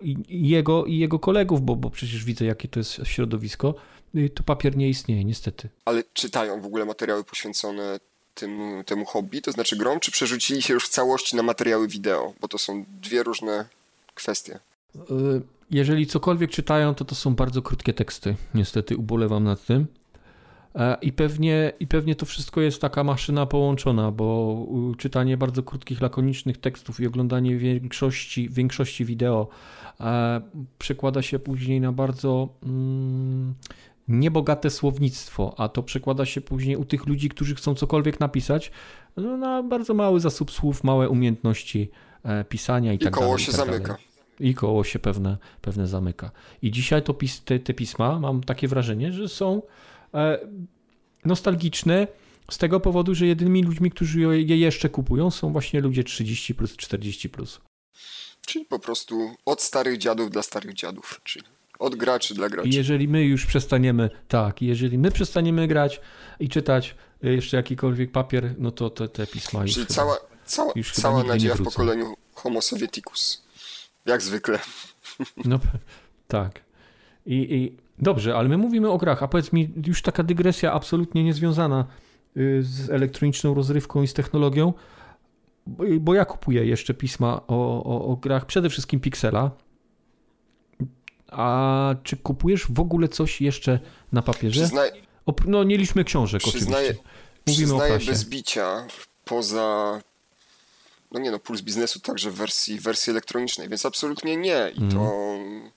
i jego, i jego kolegów, bo, bo przecież widzę, jakie to jest środowisko, to papier nie istnieje, niestety. Ale czytają w ogóle materiały poświęcone tym, temu hobby, to znaczy grom, czy przerzucili się już w całości na materiały wideo? Bo to są dwie różne kwestie. E, jeżeli cokolwiek czytają, to to są bardzo krótkie teksty. Niestety ubolewam nad tym. E, I pewnie, I pewnie to wszystko jest taka maszyna połączona, bo czytanie bardzo krótkich, lakonicznych tekstów i oglądanie większości, większości wideo e, przekłada się później na bardzo mm, niebogate słownictwo, a to przekłada się później u tych ludzi, którzy chcą cokolwiek napisać, no, na bardzo mały zasób słów, małe umiejętności e, pisania i, I tak koło dalej. się tak zamyka. I koło się pewne, pewne zamyka. I dzisiaj to pis, te, te pisma, mam takie wrażenie, że są E, nostalgiczne z tego powodu, że jedynymi ludźmi, którzy je jeszcze kupują, są właśnie ludzie 30 plus, 40 plus. Czyli po prostu od starych dziadów dla starych dziadów, czyli od graczy dla graczy. Jeżeli my już przestaniemy, tak, jeżeli my przestaniemy grać i czytać jeszcze jakikolwiek papier, no to te, te pisma już Czyli chyba, cała, cała, już cała nadzieja w pokoleniu Homo Sovieticus. Jak zwykle. No tak. I, i Dobrze, ale my mówimy o grach, a powiedz mi, już taka dygresja absolutnie niezwiązana y, z elektroniczną rozrywką i z technologią, bo ja kupuję jeszcze pisma o, o, o grach, przede wszystkim Pixela. A czy kupujesz w ogóle coś jeszcze na papierze? Przyznaj... no nie liczmy książek Przyznaję... oczywiście. Mówimy Przyznaję o prasie. bez bicia, poza no nie no, puls biznesu także w wersji, wersji elektronicznej, więc absolutnie nie. I mm.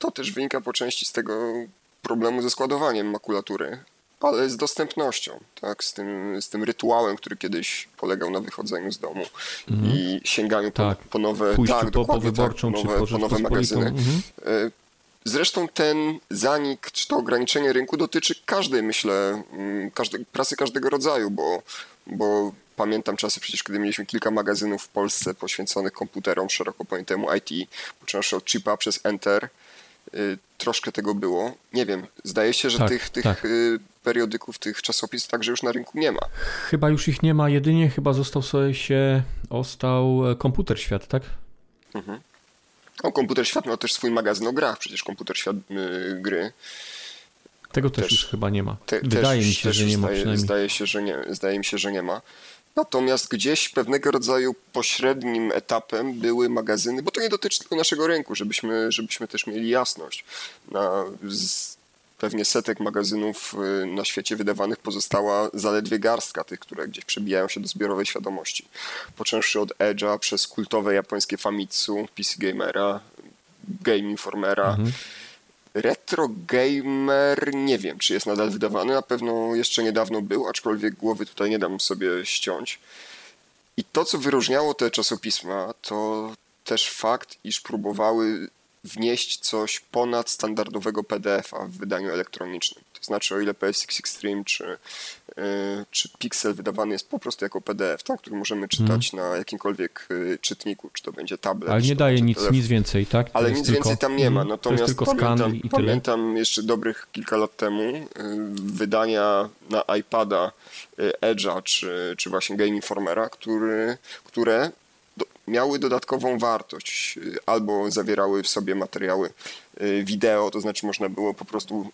To też wynika po części z tego problemu ze składowaniem makulatury, ale z dostępnością, tak, z tym, z tym rytuałem, który kiedyś polegał na wychodzeniu z domu mm. i sięganiu tak. po, po nowe, tak, po, po wyborczą, tak, po nowe, po nowe magazyny. Mm. Zresztą ten zanik, czy to ograniczenie rynku dotyczy każdej, myślę, mm, każdej, prasy każdego rodzaju, bo, bo pamiętam czasy przecież, kiedy mieliśmy kilka magazynów w Polsce poświęconych komputerom, szeroko pojętemu IT, począwszy od chipa przez Enter, troszkę tego było. Nie wiem, zdaje się, że tak, tych, tych tak. Y, periodyków, tych czasopism także już na rynku nie ma. Chyba już ich nie ma, jedynie chyba został sobie się, ostał e, Komputer Świat, tak? Mhm. O, Komputer Świat miał też swój magazyn o grach, przecież Komputer Świat y, gry. Tego też, też, już chyba nie ma. Te, Wydaje też, mi się, że nie zdaje, ma Zdaje się, że nie, zdaje mi się, że nie ma. Natomiast gdzieś pewnego rodzaju pośrednim etapem były magazyny, bo to nie dotyczy tylko naszego rynku, żebyśmy, żebyśmy też mieli jasność. Na, pewnie setek magazynów y, na świecie wydawanych pozostała zaledwie garstka tych, które gdzieś przebijają się do zbiorowej świadomości. Począwszy od Edge'a przez kultowe japońskie Famitsu, PC Gamera, Game Informera, mhm. Retro Gamer nie wiem, czy jest nadal wydawany, na pewno jeszcze niedawno był, aczkolwiek głowy tutaj nie dam sobie ściąć. I to, co wyróżniało te czasopisma, to też fakt, iż próbowały wnieść coś ponad standardowego PDF-a w wydaniu elektronicznym. To znaczy, o ile PSX Extreme czy, yy, czy Pixel wydawany jest po prostu jako PDF, tak, który możemy czytać hmm. na jakimkolwiek yy, czytniku, czy to będzie tablet. Ale nie daje nic, nic więcej, tak? To Ale nic tylko, więcej tam nie ma. Natomiast tylko pamiętam, i tyle. pamiętam jeszcze dobrych kilka lat temu yy, wydania na iPada Edge'a czy, czy właśnie Game Informera, który, które miały dodatkową wartość, y, albo zawierały w sobie materiały y, wideo, to znaczy można było po prostu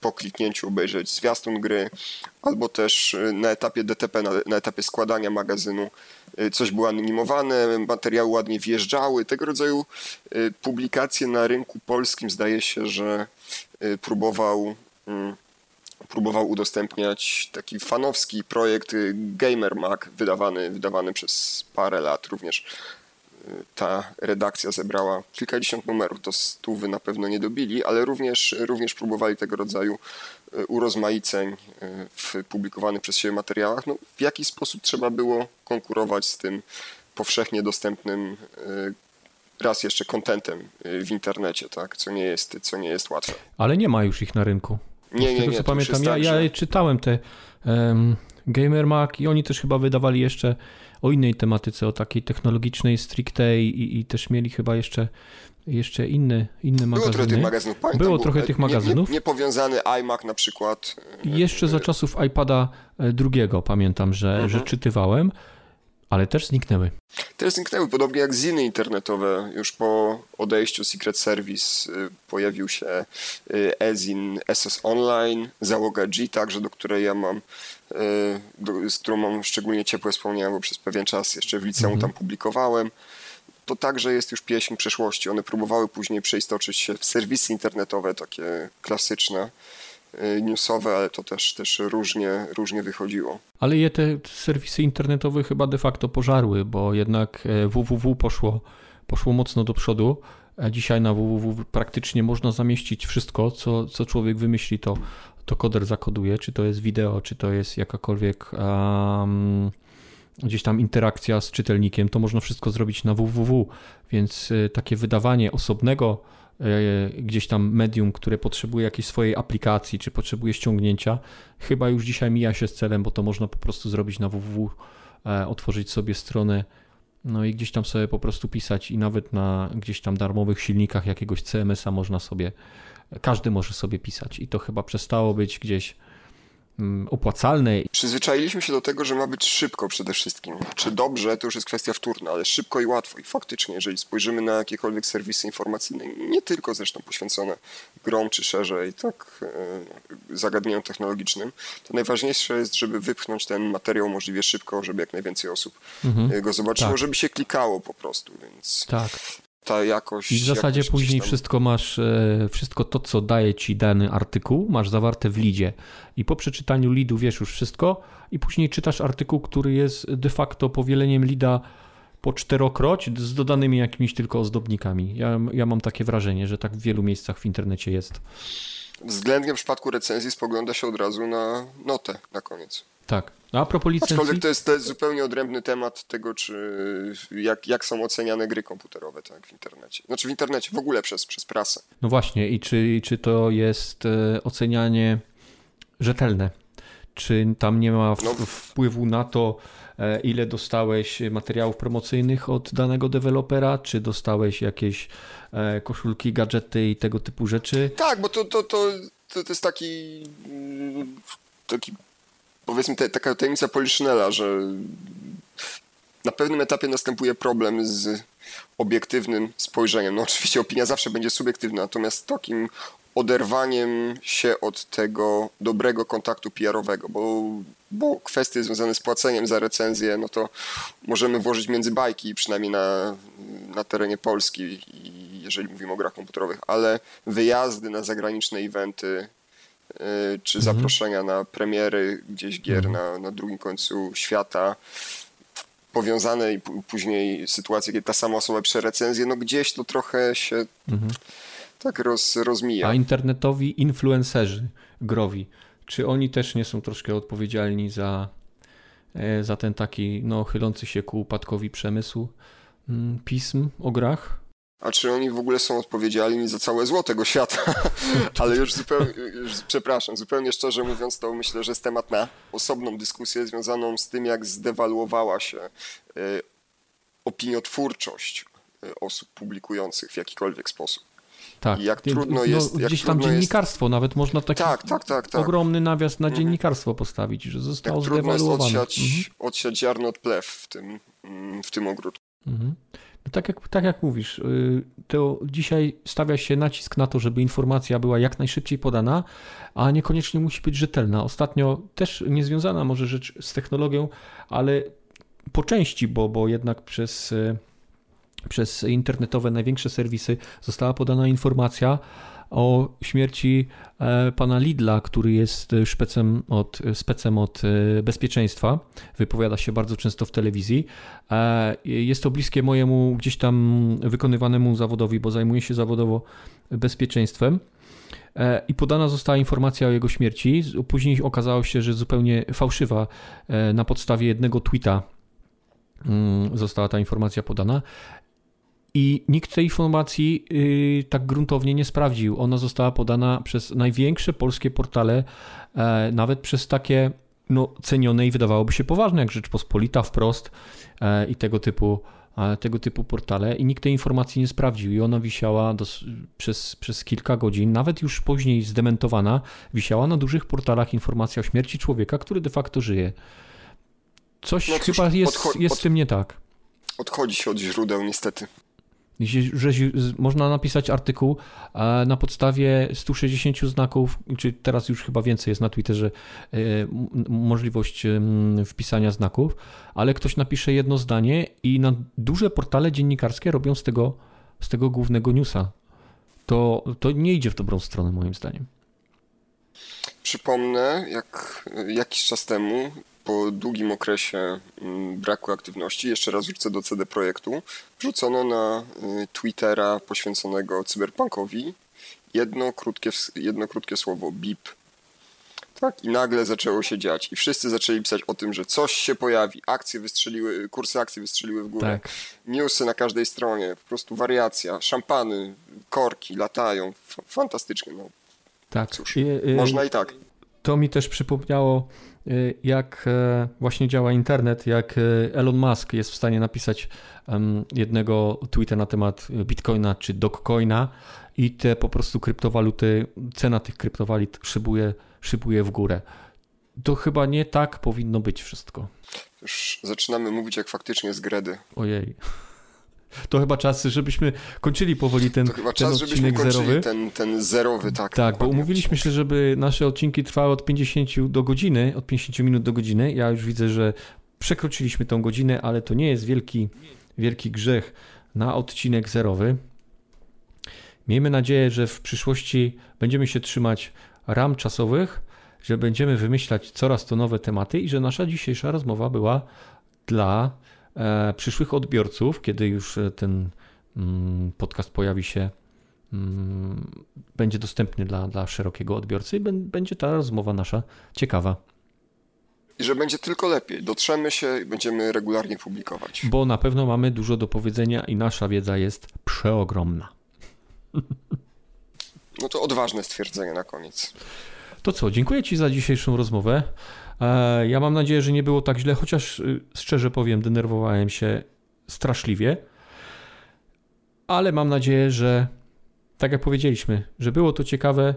po kliknięciu obejrzeć zwiastun gry, albo też y, na etapie DTP, na, na etapie składania magazynu coś było anonimowane, materiały ładnie wjeżdżały. Tego rodzaju publikacje na rynku polskim zdaje się, że próbował mm, próbował udostępniać taki fanowski projekt Gamer Mag, wydawany, wydawany przez parę lat również. Ta redakcja zebrała kilkadziesiąt numerów, do stówy na pewno nie dobili, ale również, również próbowali tego rodzaju e, urozmaiceń e, w publikowanych przez siebie materiałach. No, w jaki sposób trzeba było konkurować z tym powszechnie dostępnym e, raz jeszcze kontentem w internecie, tak? co, nie jest, co nie jest łatwe. Ale nie ma już ich na rynku. Nie, nie, z tego nie, co pamiętam, ja, tak, ja czytałem te um, Gamer Mag i oni też chyba wydawali jeszcze o innej tematyce, o takiej technologicznej stricte i, i też mieli chyba jeszcze jeszcze inne, inne magazyny. Było trochę tych magazynów. Pamiętam, Było trochę tych magazynów. Niepowiązany nie, nie iMac na przykład. I jeszcze za czasów iPada e, drugiego pamiętam, że, mhm. że czytywałem ale też zniknęły. Też zniknęły, podobnie jak ziny internetowe. Już po odejściu Secret Service pojawił się Ezin SS Online, załoga G także, do której ja mam, z którą mam szczególnie ciepłe wspomnienia, bo przez pewien czas jeszcze w liceum mhm. tam publikowałem. To także jest już pieśń przeszłości. One próbowały później przeistoczyć się w serwisy internetowe, takie klasyczne Y, newsowe, ale to też, też różnie, różnie wychodziło. Ale je te serwisy internetowe chyba de facto pożarły, bo jednak www e, poszło, poszło mocno do przodu. A dzisiaj na www praktycznie można zamieścić wszystko, co, co człowiek wymyśli, to, to koder zakoduje, czy to jest wideo, czy to jest jakakolwiek um, gdzieś tam interakcja z czytelnikiem, to można wszystko zrobić na www, więc e, takie wydawanie osobnego E, gdzieś tam medium, które potrzebuje jakiejś swojej aplikacji, czy potrzebuje ściągnięcia, chyba już dzisiaj mija się z celem, bo to można po prostu zrobić na www, e, otworzyć sobie stronę, no i gdzieś tam sobie po prostu pisać i nawet na gdzieś tam darmowych silnikach jakiegoś CMS-a można sobie, każdy może sobie pisać i to chyba przestało być gdzieś Mm, opłacalne. Przyzwyczailiśmy się do tego, że ma być szybko przede wszystkim. Czy dobrze, to już jest kwestia wtórna, ale szybko i łatwo. I faktycznie, jeżeli spojrzymy na jakiekolwiek serwisy informacyjne, nie tylko zresztą poświęcone grom czy szerzej, tak e, zagadnieniom technologicznym, to najważniejsze jest, żeby wypchnąć ten materiał możliwie szybko, żeby jak najwięcej osób mhm. E, go zobaczyło, tak. żeby się klikało po prostu. Więc tak ta jakość. I w zasadzie jakość później wszystko masz, e, wszystko to, co daje ci dany artykuł, masz zawarte w lidzie. I po przeczytaniu lidu wiesz już wszystko, i później czytasz artykuł, który jest de facto powieleniem lida po czterokroć z dodanymi jakimiś tylko ozdobnikami. Ja, ja mam takie wrażenie, że tak w wielu miejscach w internecie jest. Względnie w przypadku recenzji spogląda się od razu na notę na koniec. Tak. A propos licencji... Aczkolwiek to jest, to jest zupełnie odrębny temat tego, czy jak, jak są oceniane gry komputerowe tak, w internecie. Znaczy w internecie, w ogóle przez, przez prasę. No właśnie i czy, czy to jest e, ocenianie rzetelne? Czy tam nie ma no. wpływu na to, e, ile dostałeś materiałów promocyjnych od danego dewelopera, czy dostałeś jakieś e, koszulki, gadżety i tego typu rzeczy? Tak, bo to, to, to, to jest taki, mm, taki powiedzmy te, taka tajemnica Poliszynela, że na pewnym etapie następuje problem z obiektywnym spojrzeniem. No oczywiście opinia zawsze będzie subiektywna, natomiast takim oderwaniem się od tego dobrego kontaktu PR-owego, bo, bo kwestie związane z płaceniem za recenzję, no to możemy włożyć między bajki, przynajmniej na, na terenie Polski, jeżeli mówimy o grach komputerowych, ale wyjazdy na zagraniczne eventy, czy mhm. zaproszenia na premiery gdzieś gier mhm. na, na drugim końcu świata, powiązane i później sytuacje, kiedy ta sama osoba pisze recenzję, no gdzieś to trochę się mhm. tak roz, rozmija. A internetowi influencerzy growi, czy oni też nie są troszkę odpowiedzialni za, e, za ten taki no, chylący się ku upadkowi przemysłu mm, pism o grach? A czy oni w ogóle są odpowiedzialni za całe zło tego świata. Ale już zupełnie, już, przepraszam, zupełnie szczerze mówiąc, to myślę, że jest temat na osobną dyskusję związaną z tym, jak zdewaluowała się y, opiniotwórczość y, osób publikujących w jakikolwiek sposób. Tak. I jak trudno no, jest. Gdzieś tam dziennikarstwo, jest... nawet można taki tak, tak, tak, tak. ogromny nawias na mhm. dziennikarstwo postawić, że zostało jak zdewaluowane. Trudno jest odsiać, mhm. odsiać ziarno od plew w tym, mm, w tym ogródku. Mhm. Tak, jak, tak jak mówisz, y, to dzisiaj stawia się nacisk na to, żeby informacja była jak najszybciej podana, a niekoniecznie musi być rzetelna. Ostatnio też niezwiązana może rzecz z technologią, ale po części, bo, bo jednak przez, y, przez internetowe największe serwisy została podana informacja, o śmierci e, pana Lidla, który jest szpecem od, specem od e, bezpieczeństwa. Wypowiada się bardzo często w telewizji. E, jest to bliskie mojemu gdzieś tam wykonywanemu zawodowi, bo zajmuje się zawodowo bezpieczeństwem. I podana została informacja o jego śmierci. Później okazało się, że zupełnie fałszywa na podstawie jednego tweeta mm, została ta informacja podana. I nikt tej informacji yy, tak gruntownie nie sprawdził. Ona została podana przez największe polskie portale, e, nawet przez takie no, cenione i wydawałoby się poważne, jak Rzeczpospolita, Wprost e, i tego typu, e, tego typu portale. I nikt tej informacji nie sprawdził. I ona wisiała do, przez, przez kilka godzin, nawet już później zdementowana, wisiała na dużych portalach informacja o śmierci człowieka, który de facto żyje. Coś no chyba jest, jest z tym nie tak. Odchodzi się od źródeł, niestety że można napisać artykuł na podstawie 160 znaków, czy teraz już chyba więcej jest na Twitterze e, możliwość wpisania znaków, ale ktoś napisze jedno zdanie i na duże portale dziennikarskie robią z tego, z tego głównego newsa. To, to nie idzie w dobrą stronę moim zdaniem. Przypomnę, jak jakiś czas temu po długim okresie mm, braku aktywności, jeszcze raz wrócę do CD Projektu, wrzucono na y, Twittera poświęconego cyberpunkowi jedno krótkie, jedno krótkie słowo BIP. Tak, i nagle zaczęło się dziać i wszyscy zaczęli pisać o tym, że coś się pojawi, akcje wystrzeliły, kursy akcji wystrzeliły w górę, tak. newsy na każdej stronie, po prostu wariacja, szampany, korki latają, fantastycznie. No. Tak. Cóż, I, y, można i tak. To mi też przypomniało jak e, właśnie działa internet, jak e, Elon Musk jest w stanie napisać jednego tweeta na temat Bitcoina czy Dogecoina i te po prostu kryptowaluty, cena tych kryptowalut szybuje, szybuje w górę. To chyba nie tak powinno być wszystko. Już zaczynamy mówić jak faktycznie z gredy. Ojej. To chyba czas, żebyśmy kończyli powoli ten, to chyba ten czas, odcinek zerowy. Ten, ten zerowy, tak. Tak, bo umówiliśmy się, żeby nasze odcinki trwały od 50 do godziny, od 50 minut do godziny. Ja już widzę, że przekroczyliśmy tą godzinę, ale to nie jest wielki, wielki grzech na odcinek zerowy. Miejmy nadzieję, że w przyszłości będziemy się trzymać ram czasowych, że będziemy wymyślać coraz to nowe tematy i że nasza dzisiejsza rozmowa była dla przyszłych odbiorców, kiedy już e, ten mm, podcast pojawi się, mm, będzie dostępny dla, dla szerokiego odbiorcy i będzie ta rozmowa nasza ciekawa. I że będzie tylko lepiej. Dotrzemy się i będziemy regularnie publikować. Bo na pewno mamy dużo do powiedzenia i nasza wiedza jest przeogromna. No to odważne stwierdzenie na koniec. To co, dziękuję Ci za dzisiejszą rozmowę. E, ja mam nadzieję, że nie było tak źle, chociaż y, szczerze powiem, denerwowałem się straszliwie. Ale mam nadzieję, że tak jak powiedzieliśmy, że było to ciekawe.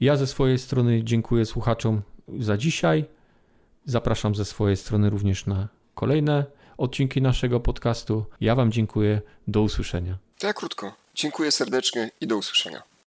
Ja ze swojej strony dziękuję słuchaczom za dzisiaj. Zapraszam ze swojej strony również na kolejne odcinki naszego podcastu. Ja Wam dziękuję. Do usłyszenia. Ja krótko. Dziękuję serdecznie i do usłyszenia.